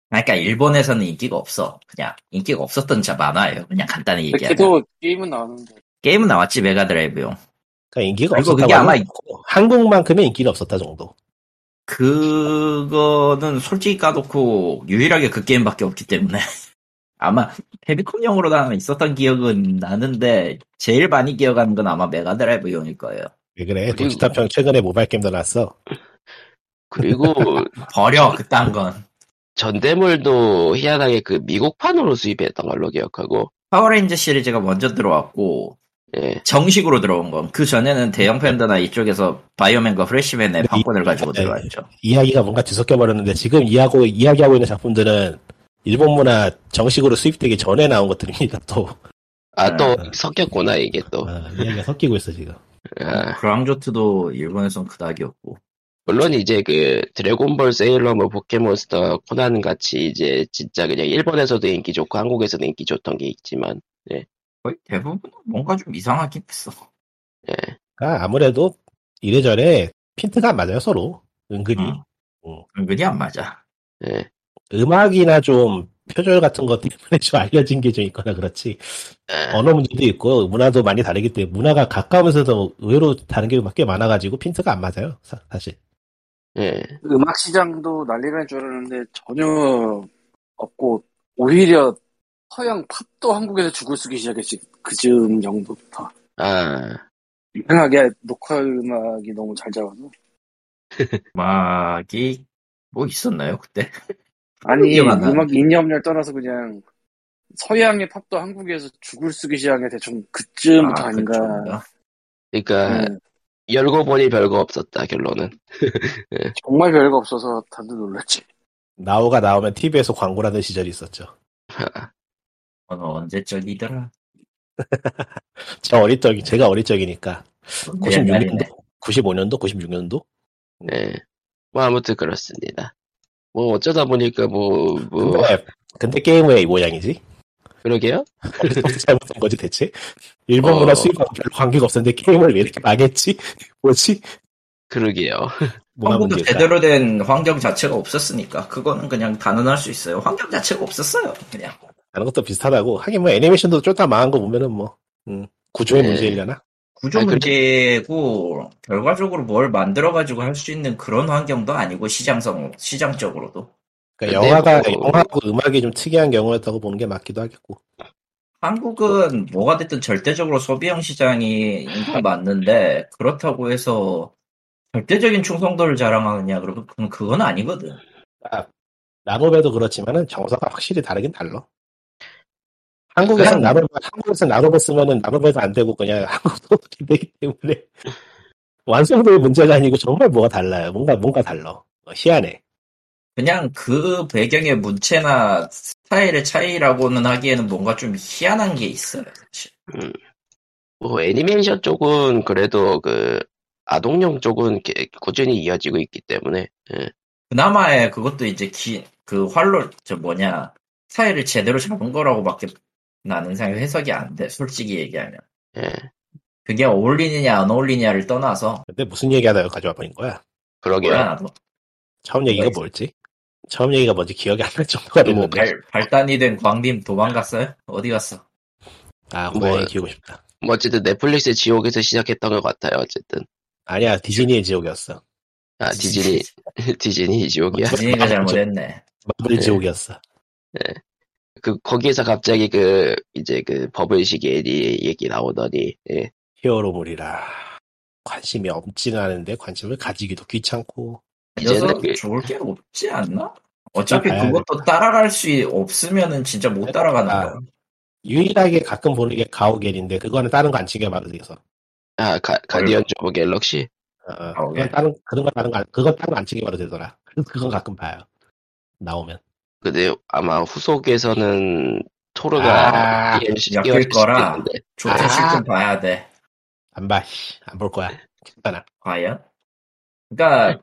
그러니까 일본에서는 인기가 없어. 그냥 인기가 없었던 자 많아요. 그냥 간단히 얘기하면. 걔도 게임은 나왔는데 게임은 나왔지 메가드라이브용. 그러니까 인기가 그리고 없었다고 그게 아마 한국만큼의 인기가 없었다 정도. 그거는 솔직히 까놓고 유일하게 그 게임밖에 없기 때문에 [LAUGHS] 아마 패미콤용으로 아마 있었던 기억은 나는데 제일 많이 기억하는 건 아마 메가드라이브용일 거예요. 왜 그래? 돗지단페이 최근에 모바일 게임도 나왔어. 그리고 [LAUGHS] 버려 그딴 건. 전대물도 희한하게 그 미국판으로 수입했던 걸로 기억하고. 파워레인저 시리즈가 먼저 들어왔고 예. 정식으로 들어온 건 그 전에는 대영팬더나 이쪽에서 바이오맨과 프레시맨의 판권을 가지고 네. 들어왔죠. 이야기가 뭔가 뒤섞여 버렸는데 지금 이야고 이야기하고 있는 작품들은 일본 문화 정식으로 수입되기 전에 나온 것들입니다. 또 아, 또 네. 섞였구나, 이게 또. 아, 이야기가 섞이고 있어 지금. 아, 그랑조트도 일본에선 그닥이었고 물론 이제 그 드래곤볼 세일러문 포켓몬스터 코난 같이 이제 진짜 그냥 일본에서도 인기 좋고 한국에서도 인기 좋던 게 있지만 거의 대부분 뭔가 좀 이상하긴 했어. 그러니까 아무래도 이래저래 핀트가 안 맞아요 서로 은근히 응. 은근히 안 맞아. 예. 음악이나 좀 표절 같은 것 때문에 좀 알려진 게 좀 있거나 그렇지 예. 언어 문제도 있고 문화도 많이 다르기 때문에 문화가 가까우면서도 의외로 다른 게 꽤 많아가지고 핀트가 안 맞아요 사, 실 예. 음악 시장도 난리가 날줄 알았는데 전혀 없고 오히려 서양 팝도 한국에서 죽을 쓰기 시작했지 그즈음 정도부터. 아, 이상하게 녹화 음악이 너무 잘 잡아서. [LAUGHS] 음악이 뭐 있었나요 그때? [LAUGHS] 아니. 음악 인념을 떠나서 그냥 서양의 팝도 한국에서 죽을 쓰기 시작한 게 대충 그쯤부터 아, 닌가. 그쪽인가? 그러니까 열고 보니 별거 없었다 결론은. [LAUGHS] 정말 별거 없어서 다들 놀랐지. 나오가 나오면 TV에서 광고라는 시절이 있었죠. 어느 언제적이더라? 저 [LAUGHS] 어릴 적이 제가 어릴 적이니까 옛날이네. 96년도 95년도 96년도 네. 뭐 아무튼 그렇습니다. 뭐 어쩌다 보니까 뭐, 뭐 근데, 근데 게임 왜 이 모양이지? 그러게요. [LAUGHS] 잘못한 거지 대체? 일본 어. 문화 수입하고 별로 관계가 없었는데 게임을 왜 이렇게 망했지? [LAUGHS] 뭐지? 그러게요. 한국도? 제대로 된 환경 자체가 없었으니까 그거는 그냥 단언할 수 있어요. 환경 자체가 없었어요. 그냥 다른 것도 비슷하다고 하긴 뭐 애니메이션도 쫄딱 망한 거 보면은 뭐 음, 구조의 네. 문제이려나? 구조 아니, 문제고 결과적으로 뭘 만들어 가지고 할 수 있는 그런 환경도 아니고 시장성 시장적으로도 그러니까 영화가 뭐- 영화하고 음악이 좀 특이한 경우였다고 보는 게 맞기도 하겠고 한국은 뭐가 됐든 절대적으로 소비형 시장이 인기 [LAUGHS] 맞는데 그렇다고 해서 절대적인 충성도를 자랑하느냐 그러면 그건, 아니거든. 나노베도 그렇지만은 정서가 확실히 다르긴 달라. 한국에서 나노베 한국에서 나노베 쓰면은 나노베도 안 되고 그냥 [LAUGHS] 한국도 안 되기 때문에 완성도의 문제가 아니고 정말 뭐가 달라요. 뭔가 뭔가 달라. 어, 희한해. 그냥 그 배경의 문체나 스타일의 차이라고는 하기에는 뭔가 좀 희한한 게 있어요. 사실. 뭐 애니메이션 쪽은 그래도 그 아동용 쪽은 게- 꾸준히 이어지고 있기 때문에 예. 그나마의 그것도 이제 기, 그 활로 저 뭐냐 스타일을 제대로 잡은 거라고밖에 나는 생각 해석이 안 돼. 솔직히 얘기하면 예. 그게 어울리느냐 안 어울리냐를 떠나서 근데 무슨 얘기하다가 가져와 버린 거야? 그러게요. 뭐야 나도 처음 얘기가 뭐가 뭐였지? 처음 얘기가 뭔지 기억이 안 날 정도가 뭐 됐는데. 발, 발단이 된 광님 도망갔어요? 어디 갔어? 아, 뭐- 고양이 키우고 싶다. 뭐 어쨌든 넷플릭스 지옥에서 시작했던 것 같아요. 어쨌든 아니야, 디즈니의 지옥이었어. 아 디즈니 [LAUGHS] 디즈니 지옥이야. 디즈니가 [LAUGHS] 잘못했네. 마블 네. 지옥이었어. 그 거기에서 갑자기 그 이제 그 버블식 애니 얘기 나오더니 예. 히어로물이라. 관심이 없지는 않은데 관심을 가지기도 귀찮고. 그래서 이제는 그- 좋을 게 없지 않나? 어차피 봐야 그것도 따라갈 수 없으면은 진짜 못 따라가는 아, 거야. 유일하게 가끔 보는 게 가오갤인데 그거는 다른 거 안 챙겨 받으셔서. 아 가, 가디언 오브 갤럭시 어, 어? 그건 다른 그런 거 다른 거 안- 그건 다른 거 안 챙겨 봐도 되더라. 그래서 그건 가끔 봐요. 나오면. 근데 아마 후속에서는 토르가 아, 엮일 수도 거라. 있는데. 좋든 아. 봐야 돼. 안 봐. 안 볼 거야. 괜찮아. 과연? 그러니까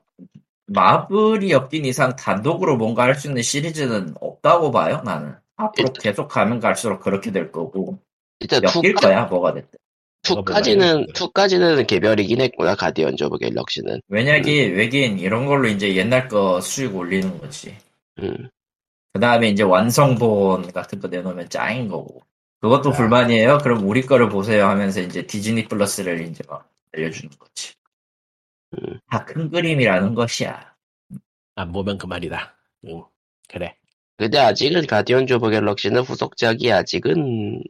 마블이 엮인 이상 단독으로 뭔가 할 수 있는 시리즈는 없다고 봐요. 나는 앞으로 일단- 계속 가면 갈수록 그렇게 될 거고 일단 엮일 two, 거야 뭐가 됐든. two까지는 two까지는 개별이긴 했구나 가디언 오브 갤럭시는. 왜냐기 외계인 이런 걸로 이제 옛날 거 수익 올리는 거지. 음. 그 다음에 이제 완성본 같은 거 내놓으면 짱인 거고. 그것도 아. 불만이에요? 그럼 우리 거를 보세요 하면서 이제 디즈니 플러스를 이제 막 알려주는 거지. 음. 다 큰 그림이라는 것이야. 안 보면 그만이다. 응. 그래. 근데 아직은 가디언 오브 갤럭시는 후속작이 아직은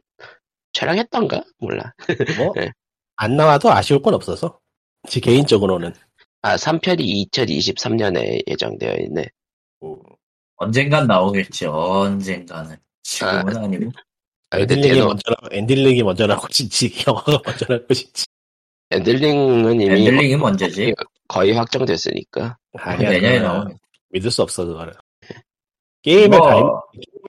촬영했던가 몰라. 뭐, 네. [LAUGHS] 안 나와도 아쉬울 건 없어서. 제 개인적으로는. 아 3편이 2023년에 예정되어 있네. 언젠간 나오겠지, 언젠가는. 지금은 아, 니고 아, 근데 엘든링이 대놓 먼저, 나- 엘든링이 먼저 나올 것인지, [LAUGHS] 영화가 먼저 나올 것인지. 엘든링은 이미 엘든링이 먼저지. 거의 확정됐으니까. 아니야, 내년에 나오네. 믿을 수 없어, 그거는. 게임의 뭐, 발,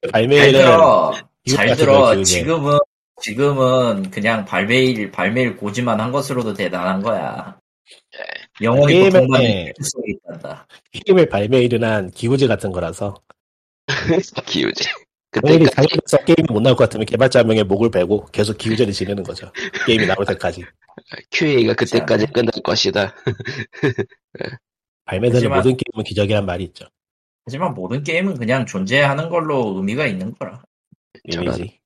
잘 발매일은, 들어. 잘 들어. 지금은, 지금은 그냥 발매일, 발매일 고지만 한 것으로도 대단한 거야. 영원히 게임에- 있단다. 게임을 발매일은 한 기우제 같은 거라서 [LAUGHS] 기우제. 당연히 그때까지 당연히서 게임이 못 나올 것 같으면 개발자 한 명의 목을 베고 계속 기우제를 지내는 거죠. 게임이 나올 때까지. QA가 그때까지 끝날 것이다. [LAUGHS] 발매되는 하지만- 모든 게임은 기적이란 말이 있죠. 하지만 모든 게임은 그냥 존재하는 걸로 의미가 있는 거라. 리니지.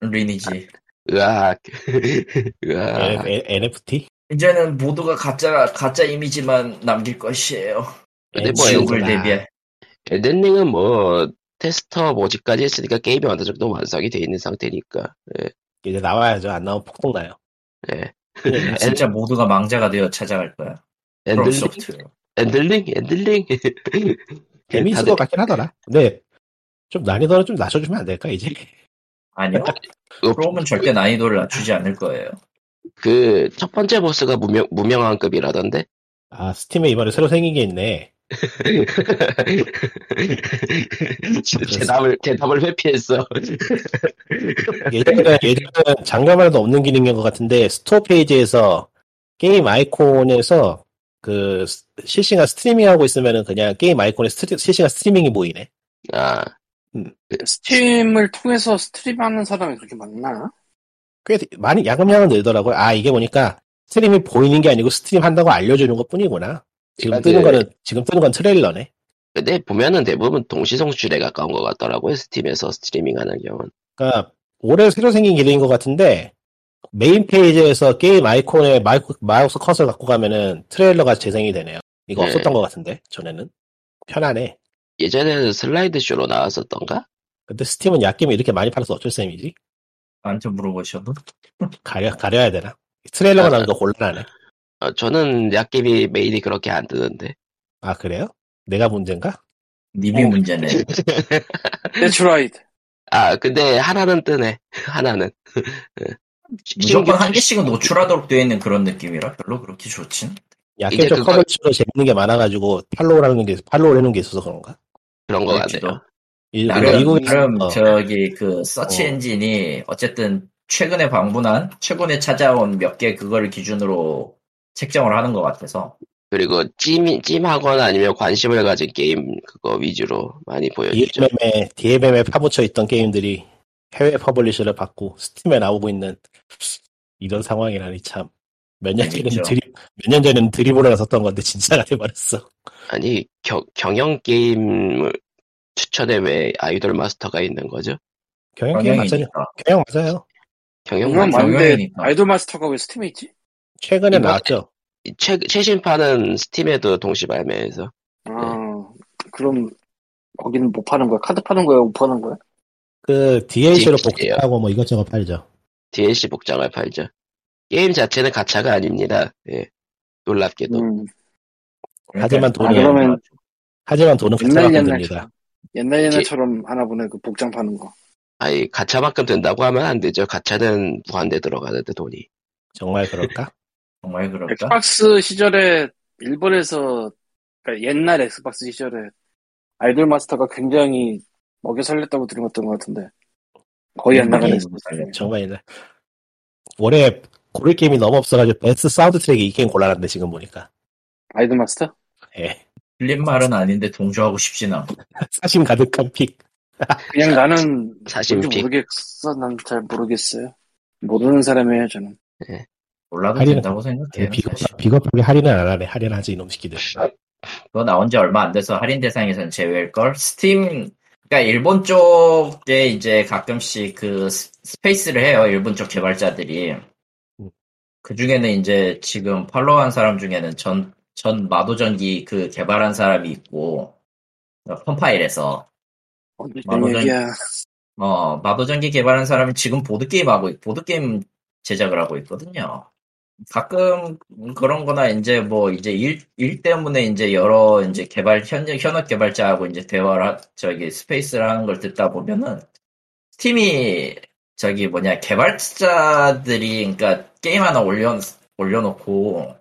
리니지. 으악. [LAUGHS] 으악. N- NFT? 이제는 모두가 가짜 가짜 이미지만 남길 것이에요. 근데 뭐 지옥을. 대비해. 엘든링은 뭐 테스터 모집까지 했으니까 게임이 어느 정도 완성이 돼 있는 상태니까. 이제 나와야죠. 안 나오면 폭동 나요. 예. 진짜 모두가 망자가 되어 찾아갈 거야. 엘든링. 엘든링, 엘든링. 재미있을 다들 것 같긴 하더라. 근데 좀 난이도는 좀 낮춰주면 안 될까 이제? 아니요. [LAUGHS] 어, 프롬은 절대 난이도를 낮추지 않을 거예요. 그 첫 번째 보스가 무명 무명왕 급이라던데. 아 스팀에 이번에 새로 생긴 게 있네. [LAUGHS] 대답을 대답을 회피했어. [LAUGHS] 예전에 예전에 해도 없는 기능인 것 같은데 store 페이지에서 게임 아이콘에서 그 스- 실시간 스트리밍 하고 있으면은 그냥 게임 아이콘에 스트리, 실시간 streaming이 보이네. 아 스팀을 통해서 stream하는 사람이 그렇게 많나? 꽤 많이 야금야금 늘더라고요. 아 이게 보니까 stream이 보이는 게 아니고 stream 한다고 알려주는 것 뿐이구나. 지금 뜨는 그- 거는 지금 뜨는 건 trailer네. 근데 보면은 대부분 동시송출에 가까운 것 같더라고요. 스팀에서 streaming하는 경우는. 그러니까 올해 새로 생긴 기능인 것 같은데 메인 페이지에서 게임 아이콘에 마이크, 마우스 커서를 갖고 가면은 trailer가 재생이 되네요. 이거 네. 없었던 것 같은데 전에는 편하네. 예전에는 슬라이드 쇼로 나왔었던가? 근데 스팀은 야겜이 이렇게 많이 팔아서 어쩔 셈이지? 나한테 물어보셔도. 가려 가려야 되나? trailer가 아, 나오니까 곤란하네. 어, 저는 야겜이 메일이 그렇게 안 뜨는데. 아 그래요? 내가 문제인가? 님이 어. 문제네. [LAUGHS] 데트라이드. 아 근데 하나는 뜨네. [LAUGHS] 하나는. 무조건 한 개씩은 노출하도록 되어 있는 그런 느낌이라 별로 그렇게 좋진. 쪽 그거- 커버치로 재밌는 게 많아가지고 팔로우라는 게 팔로우 해놓은 게 있어서 그런가? 그런 거. 같네요. 이- 나름, 나름 어, 저기 그 서치 어. 엔진이 어쨌든 최근에 방문한 최근에 찾아온 몇 개 그거를 기준으로 책정을 하는 것 같아서 그리고 찜, 찜하거나 아니면 관심을 가진 게임 그거 위주로 많이 보여주죠. DMM에 DMM에 파묻혀 있던 게임들이 해외 publisher를 받고 스팀에 나오고 있는 이런 상황이라니 참. 몇 년 전에는. 드립, 몇년 전에는 드립으로 나섰던 건데 진짜가 [LAUGHS] 돼버렸어. 아니 겨- 경영 게임을 추천에 왜 아이돌 마스터가 있는 거죠? 경영 게임 맞아요. 경영 맞아요. 경영 맞는데. 아이돌 마스터가 왜 스팀에 있지? 최근에 나왔죠. 최, 최신판은 스팀에도 동시 발매해서 아 그럼 거기는 못 파는 거야? 카드 파는 거야? 못 파는 거야? 그 DLC로. 복사하고 뭐 이것저것 팔죠. DLC 복장을 팔죠. 게임 자체는 가차가 아닙니다. 예. 놀랍게도. 음, 하지만 그러니까 돈이- 아, 그러면 하지만 돈은 옛날처럼 듭니다. 옛날 옛날처럼 하나 보네 그 복장 파는 거. 아니 가차만큼 된다고 하면 안 되죠. 가차는 무한대 들어가는데 돈이. 정말 그럴까? [LAUGHS] 정말 그럴까? 엑스박스 시절에 일본에서 그러니까 옛날 엑스박스 시절에 아이돌 마스터가 굉장히 먹여 살렸다고 들었던 것 같은데 거의 안 나가는. 정말 옛날. 올해 고를 게임이 너무 없어가지고 베스트 사운드 트랙이 이 게임 곤란한데 지금 보니까. 아이돌 마스터? 예. 틀린 말은 아닌데 동조하고 싶진 않고. [LAUGHS] 사심 가득한 pick. 그냥 나는 사심 pick. 모르겠어. 난 잘 모르겠어요. 모르는 사람이에요 저는. 몰라도 할인은- 된다고 생각해요. 비겁, 사실. 비겁 하게 할인을 안 하네. 할인하지 이놈 새끼들. 그거 나온 지 얼마 안 돼서 할인 대상에서는 제외일걸? 스팀, 그니까 일본 쪽에 이제 가끔씩 그 스- 스페이스를 해요. 일본 쪽 개발자들이. 음. 그 중에는 이제 지금 follow한 사람 중에는 전, 전 마도전기 그 개발한 사람이 있고, 어, Compile에서. 어떤 마도전- 얘기야. 어, 마도전기 개발한 사람이 지금 보드 게임 하고, 있- 보드 게임 제작을 하고 있거든요. 가끔 그런 거나 이제 뭐 이제 일, 일 때문에 이제 여러 이제 개발, 현, 현업 개발자하고 이제 대화를, 하- 저기 스페이스를 하는 걸 듣다 보면은 Steam이 저기 뭐냐, 개발자들이 그러니까 게임 하나 올려, 올려놓고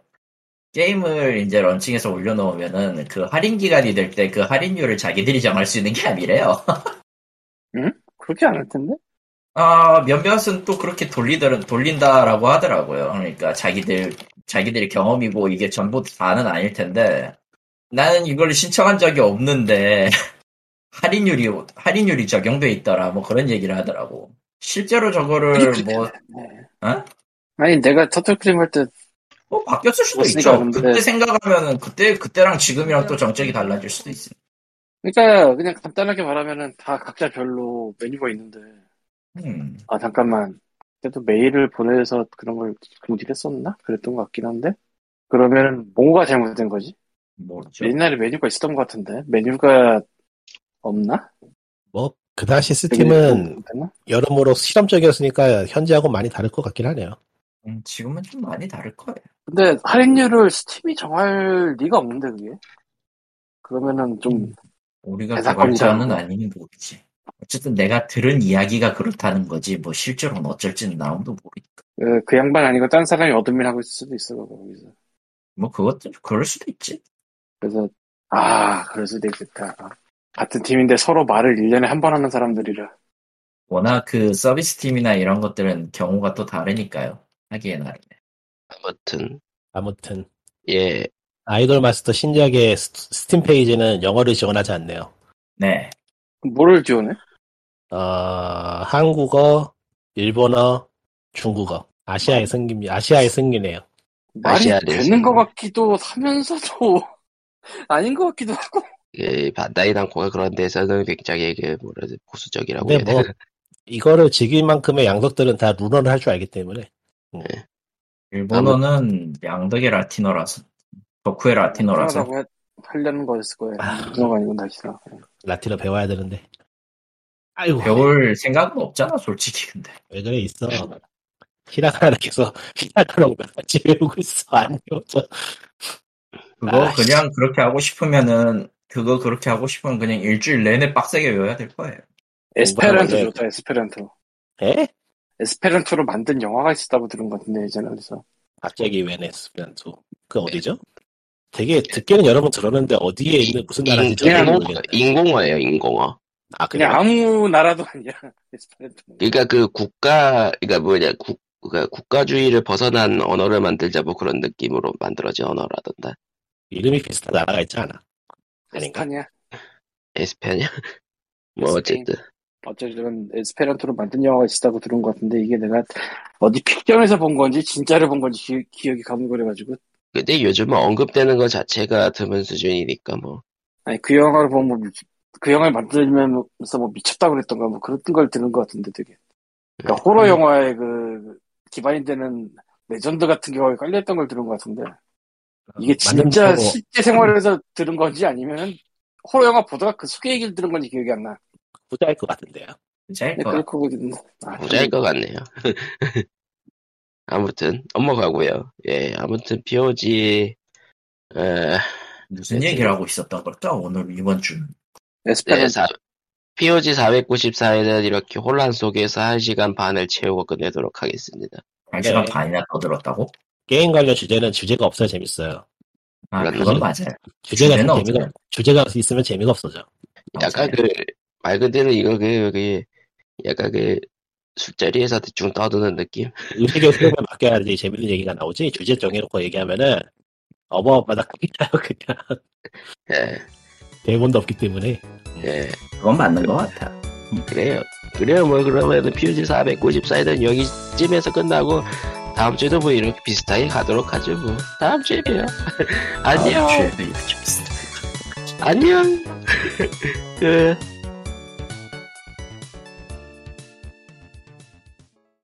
게임을 이제 런칭해서 올려놓으면은 그 할인 기간이 될 때 그 할인율을 자기들이 정할 수 있는 게 아니래요. 그렇게 안 할 텐데? 아, 몇몇은 또 그렇게 돌리더라, 돌린다라고 하더라고요. 그러니까 자기들, 자기들의 경험이고 이게 전부 다는 아닐 텐데, 나는 이걸 신청한 적이 없는데, [LAUGHS] 할인율이, 할인율이 적용돼 있더라, 뭐 그런 얘기를 하더라고. 실제로 저거를 뭐, 네. 어? 아니 내가 터틀크림 할 때 뭐 바뀌었을 수도 있죠. 근데- 그때 생각하면은, 그때, 그때랑 지금이랑 또 정책이 달라질 수도 있어. 그러니까 그냥 간단하게 말하면은 다 각자 별로 메뉴가 있는데 음, 아 잠깐만 그래도 메일을 보내서 그런 걸 공지했었나? 그랬던 것 같긴 한데 그러면은 뭐가 잘못된 거지? 모르죠. 옛날에 메뉴가 있었던 것 같은데 메뉴가 없나? 뭐 그 당시 스팀은 됐나? 여러모로 실험적이었으니까 현재하고 많이 다를 것 같긴 하네요. 음, 지금은 좀 많이 다를 거예요. 근데 할인율을 Steam이 정할 리가 없는데 그게 그러면은 좀 우리가 대사건이다. 개발자는 아닌 거겠지. 어쨌든 내가 들은 이야기가 그렇다는 거지, 뭐 실제로는 어쩔지는 나 아무도 모르니까. 그, 그 양반 아니고 딴 사람이 admin 하고 있을 수도 있어 거기서 뭐 그것도, 그럴 수도 있지. 그래서 아 그럴 수도 있겠다 같은 팀인데 서로 말을 1년에 한 번 하는 사람들이라 워낙 그 서비스 팀이나 이런 것들은 경우가 또 다르니까요. 하기에 나름에. 아무튼 아무튼 예 아이돌 마스터 신작의 스- 스팀 페이지는 영어를 지원하지 않네요. 네. 뭐를 지원해? 어, 한국어, 일본어, 중국어. 아시아의 승기, 아시아의 승리네요. 말이 되는 것 같기도 하면서도 [LAUGHS] 아닌 것 같기도 하고 그 반다이 남코가 그런 데서는 굉장히 그 뭐라 해야 돼 보수적이라고 근데 해야 뭐, 되나 이거를 즐길 만큼의 양덕들은 다 루너를 할 줄 알기 때문에. 일본어는 양덕의 라틴어라서, 덕후의 라틴어라서. 하라고 해- 하려는 거였을 거예요 문어가 아니고 날씨나 라틴어 배워야 되는데. 아이고, 배울 생각은 없잖아, 솔직히, 근데. 왜 그래, 있어. 히라가나를 계속, 히라가나를 같이 배우고 있어. 안 배워져. 그거 아이씨. 그냥 그렇게 하고 싶으면은, 그거 그렇게 하고 싶으면 그냥 일주일 내내 빡세게 외워야 될 거예요. 에스페란토 공부하는 좋다 에스페란토 에? 에스페란토로 만든 영화가 있었다고 들은 것 같은데 예전에 그래서 갑자기 웬 에스페란토. 그 어디죠? 되게 듣기는 여러 번 들었는데 어디에 있는 무슨 나라인지 인공, 모르겠네. 인공어예요 인공어 아, 그냥 그냥 아무 나라도 아니야 [LAUGHS] 에스페란토 그러니까 그 국가 그러니까 뭐냐 국 그러니까 국가주의를 벗어난 언어를 만들자 뭐 그런 느낌으로 만들어진 언어라던가 이름이 비슷한 나라가 있지 않아? 아닌가? 에스파냐 에스페냐 [LAUGHS] 뭐 스페인. 어쨌든 어쨌든 에스페란토로 만든 영화가 있었다고 들은 것 같은데 이게 내가 어디 픽션에서 본 건지 진짜로 본 건지 기, 억이 가물거려가지고. 근데 요즘은 언급되는 것 자체가 드문 수준이니까 뭐. 아니 그 영화를 보면 뭐, 그 영화를 만들면서 뭐 미쳤다 그랬던가 뭐 그런 걸 들은 것 같은데 되게. 그러니까 호러 영화의 그 기반이 되는 레전드 같은 경우에 깔려있던 걸 들은 것 같은데. 이게 진짜 만든다고- 실제 생활에서 들은 건지 아니면 호러 영화 보다가 그 소개 얘기를 들은 건지 기억이 안 나. 부자일 것 같은데요. 잘 네, 거. 그렇고 아, 부자일 것 같네요. [LAUGHS] 아무튼 넘어가고요. 예, 아무튼 POG 에, 무슨 네, 얘기를 하고 있었던 걸까? 오늘 이번 주. 네, 에스페란토 사, POG 494에는 이렇게 혼란 속에서 1시간 반을 채우고 끝내도록 하겠습니다. 한 시간 네. 반이나 더 들었다고? 게임 관련 주제는 주제가 없어야 재밌어요. 아, 그건. 맞아요. 주제가 재미가. 주제가 있으면 재미가 없어져. 약간 맞아요. 그 말 그대로 이거 그, 그 약간 그 술자리에서 대충 떠드는 느낌? 의식의 흐름에 맡겨야지 재밌는 얘기가 나오지. 주제 정해놓고 얘기하면은 어마어마하다 [LAUGHS] 그냥 그냥 예, 대본도 없기 때문에 예, 그건 맞는 것 같아. 그래요. 그래요, 뭐, 그러면은 POG 494에는 여기쯤에서 끝나고, 다음 주도 뭐 이렇게 비슷하게 가도록 하죠, 뭐. 다음 주에 봬요. [LAUGHS] 안녕. 안녕. 끝. [LAUGHS]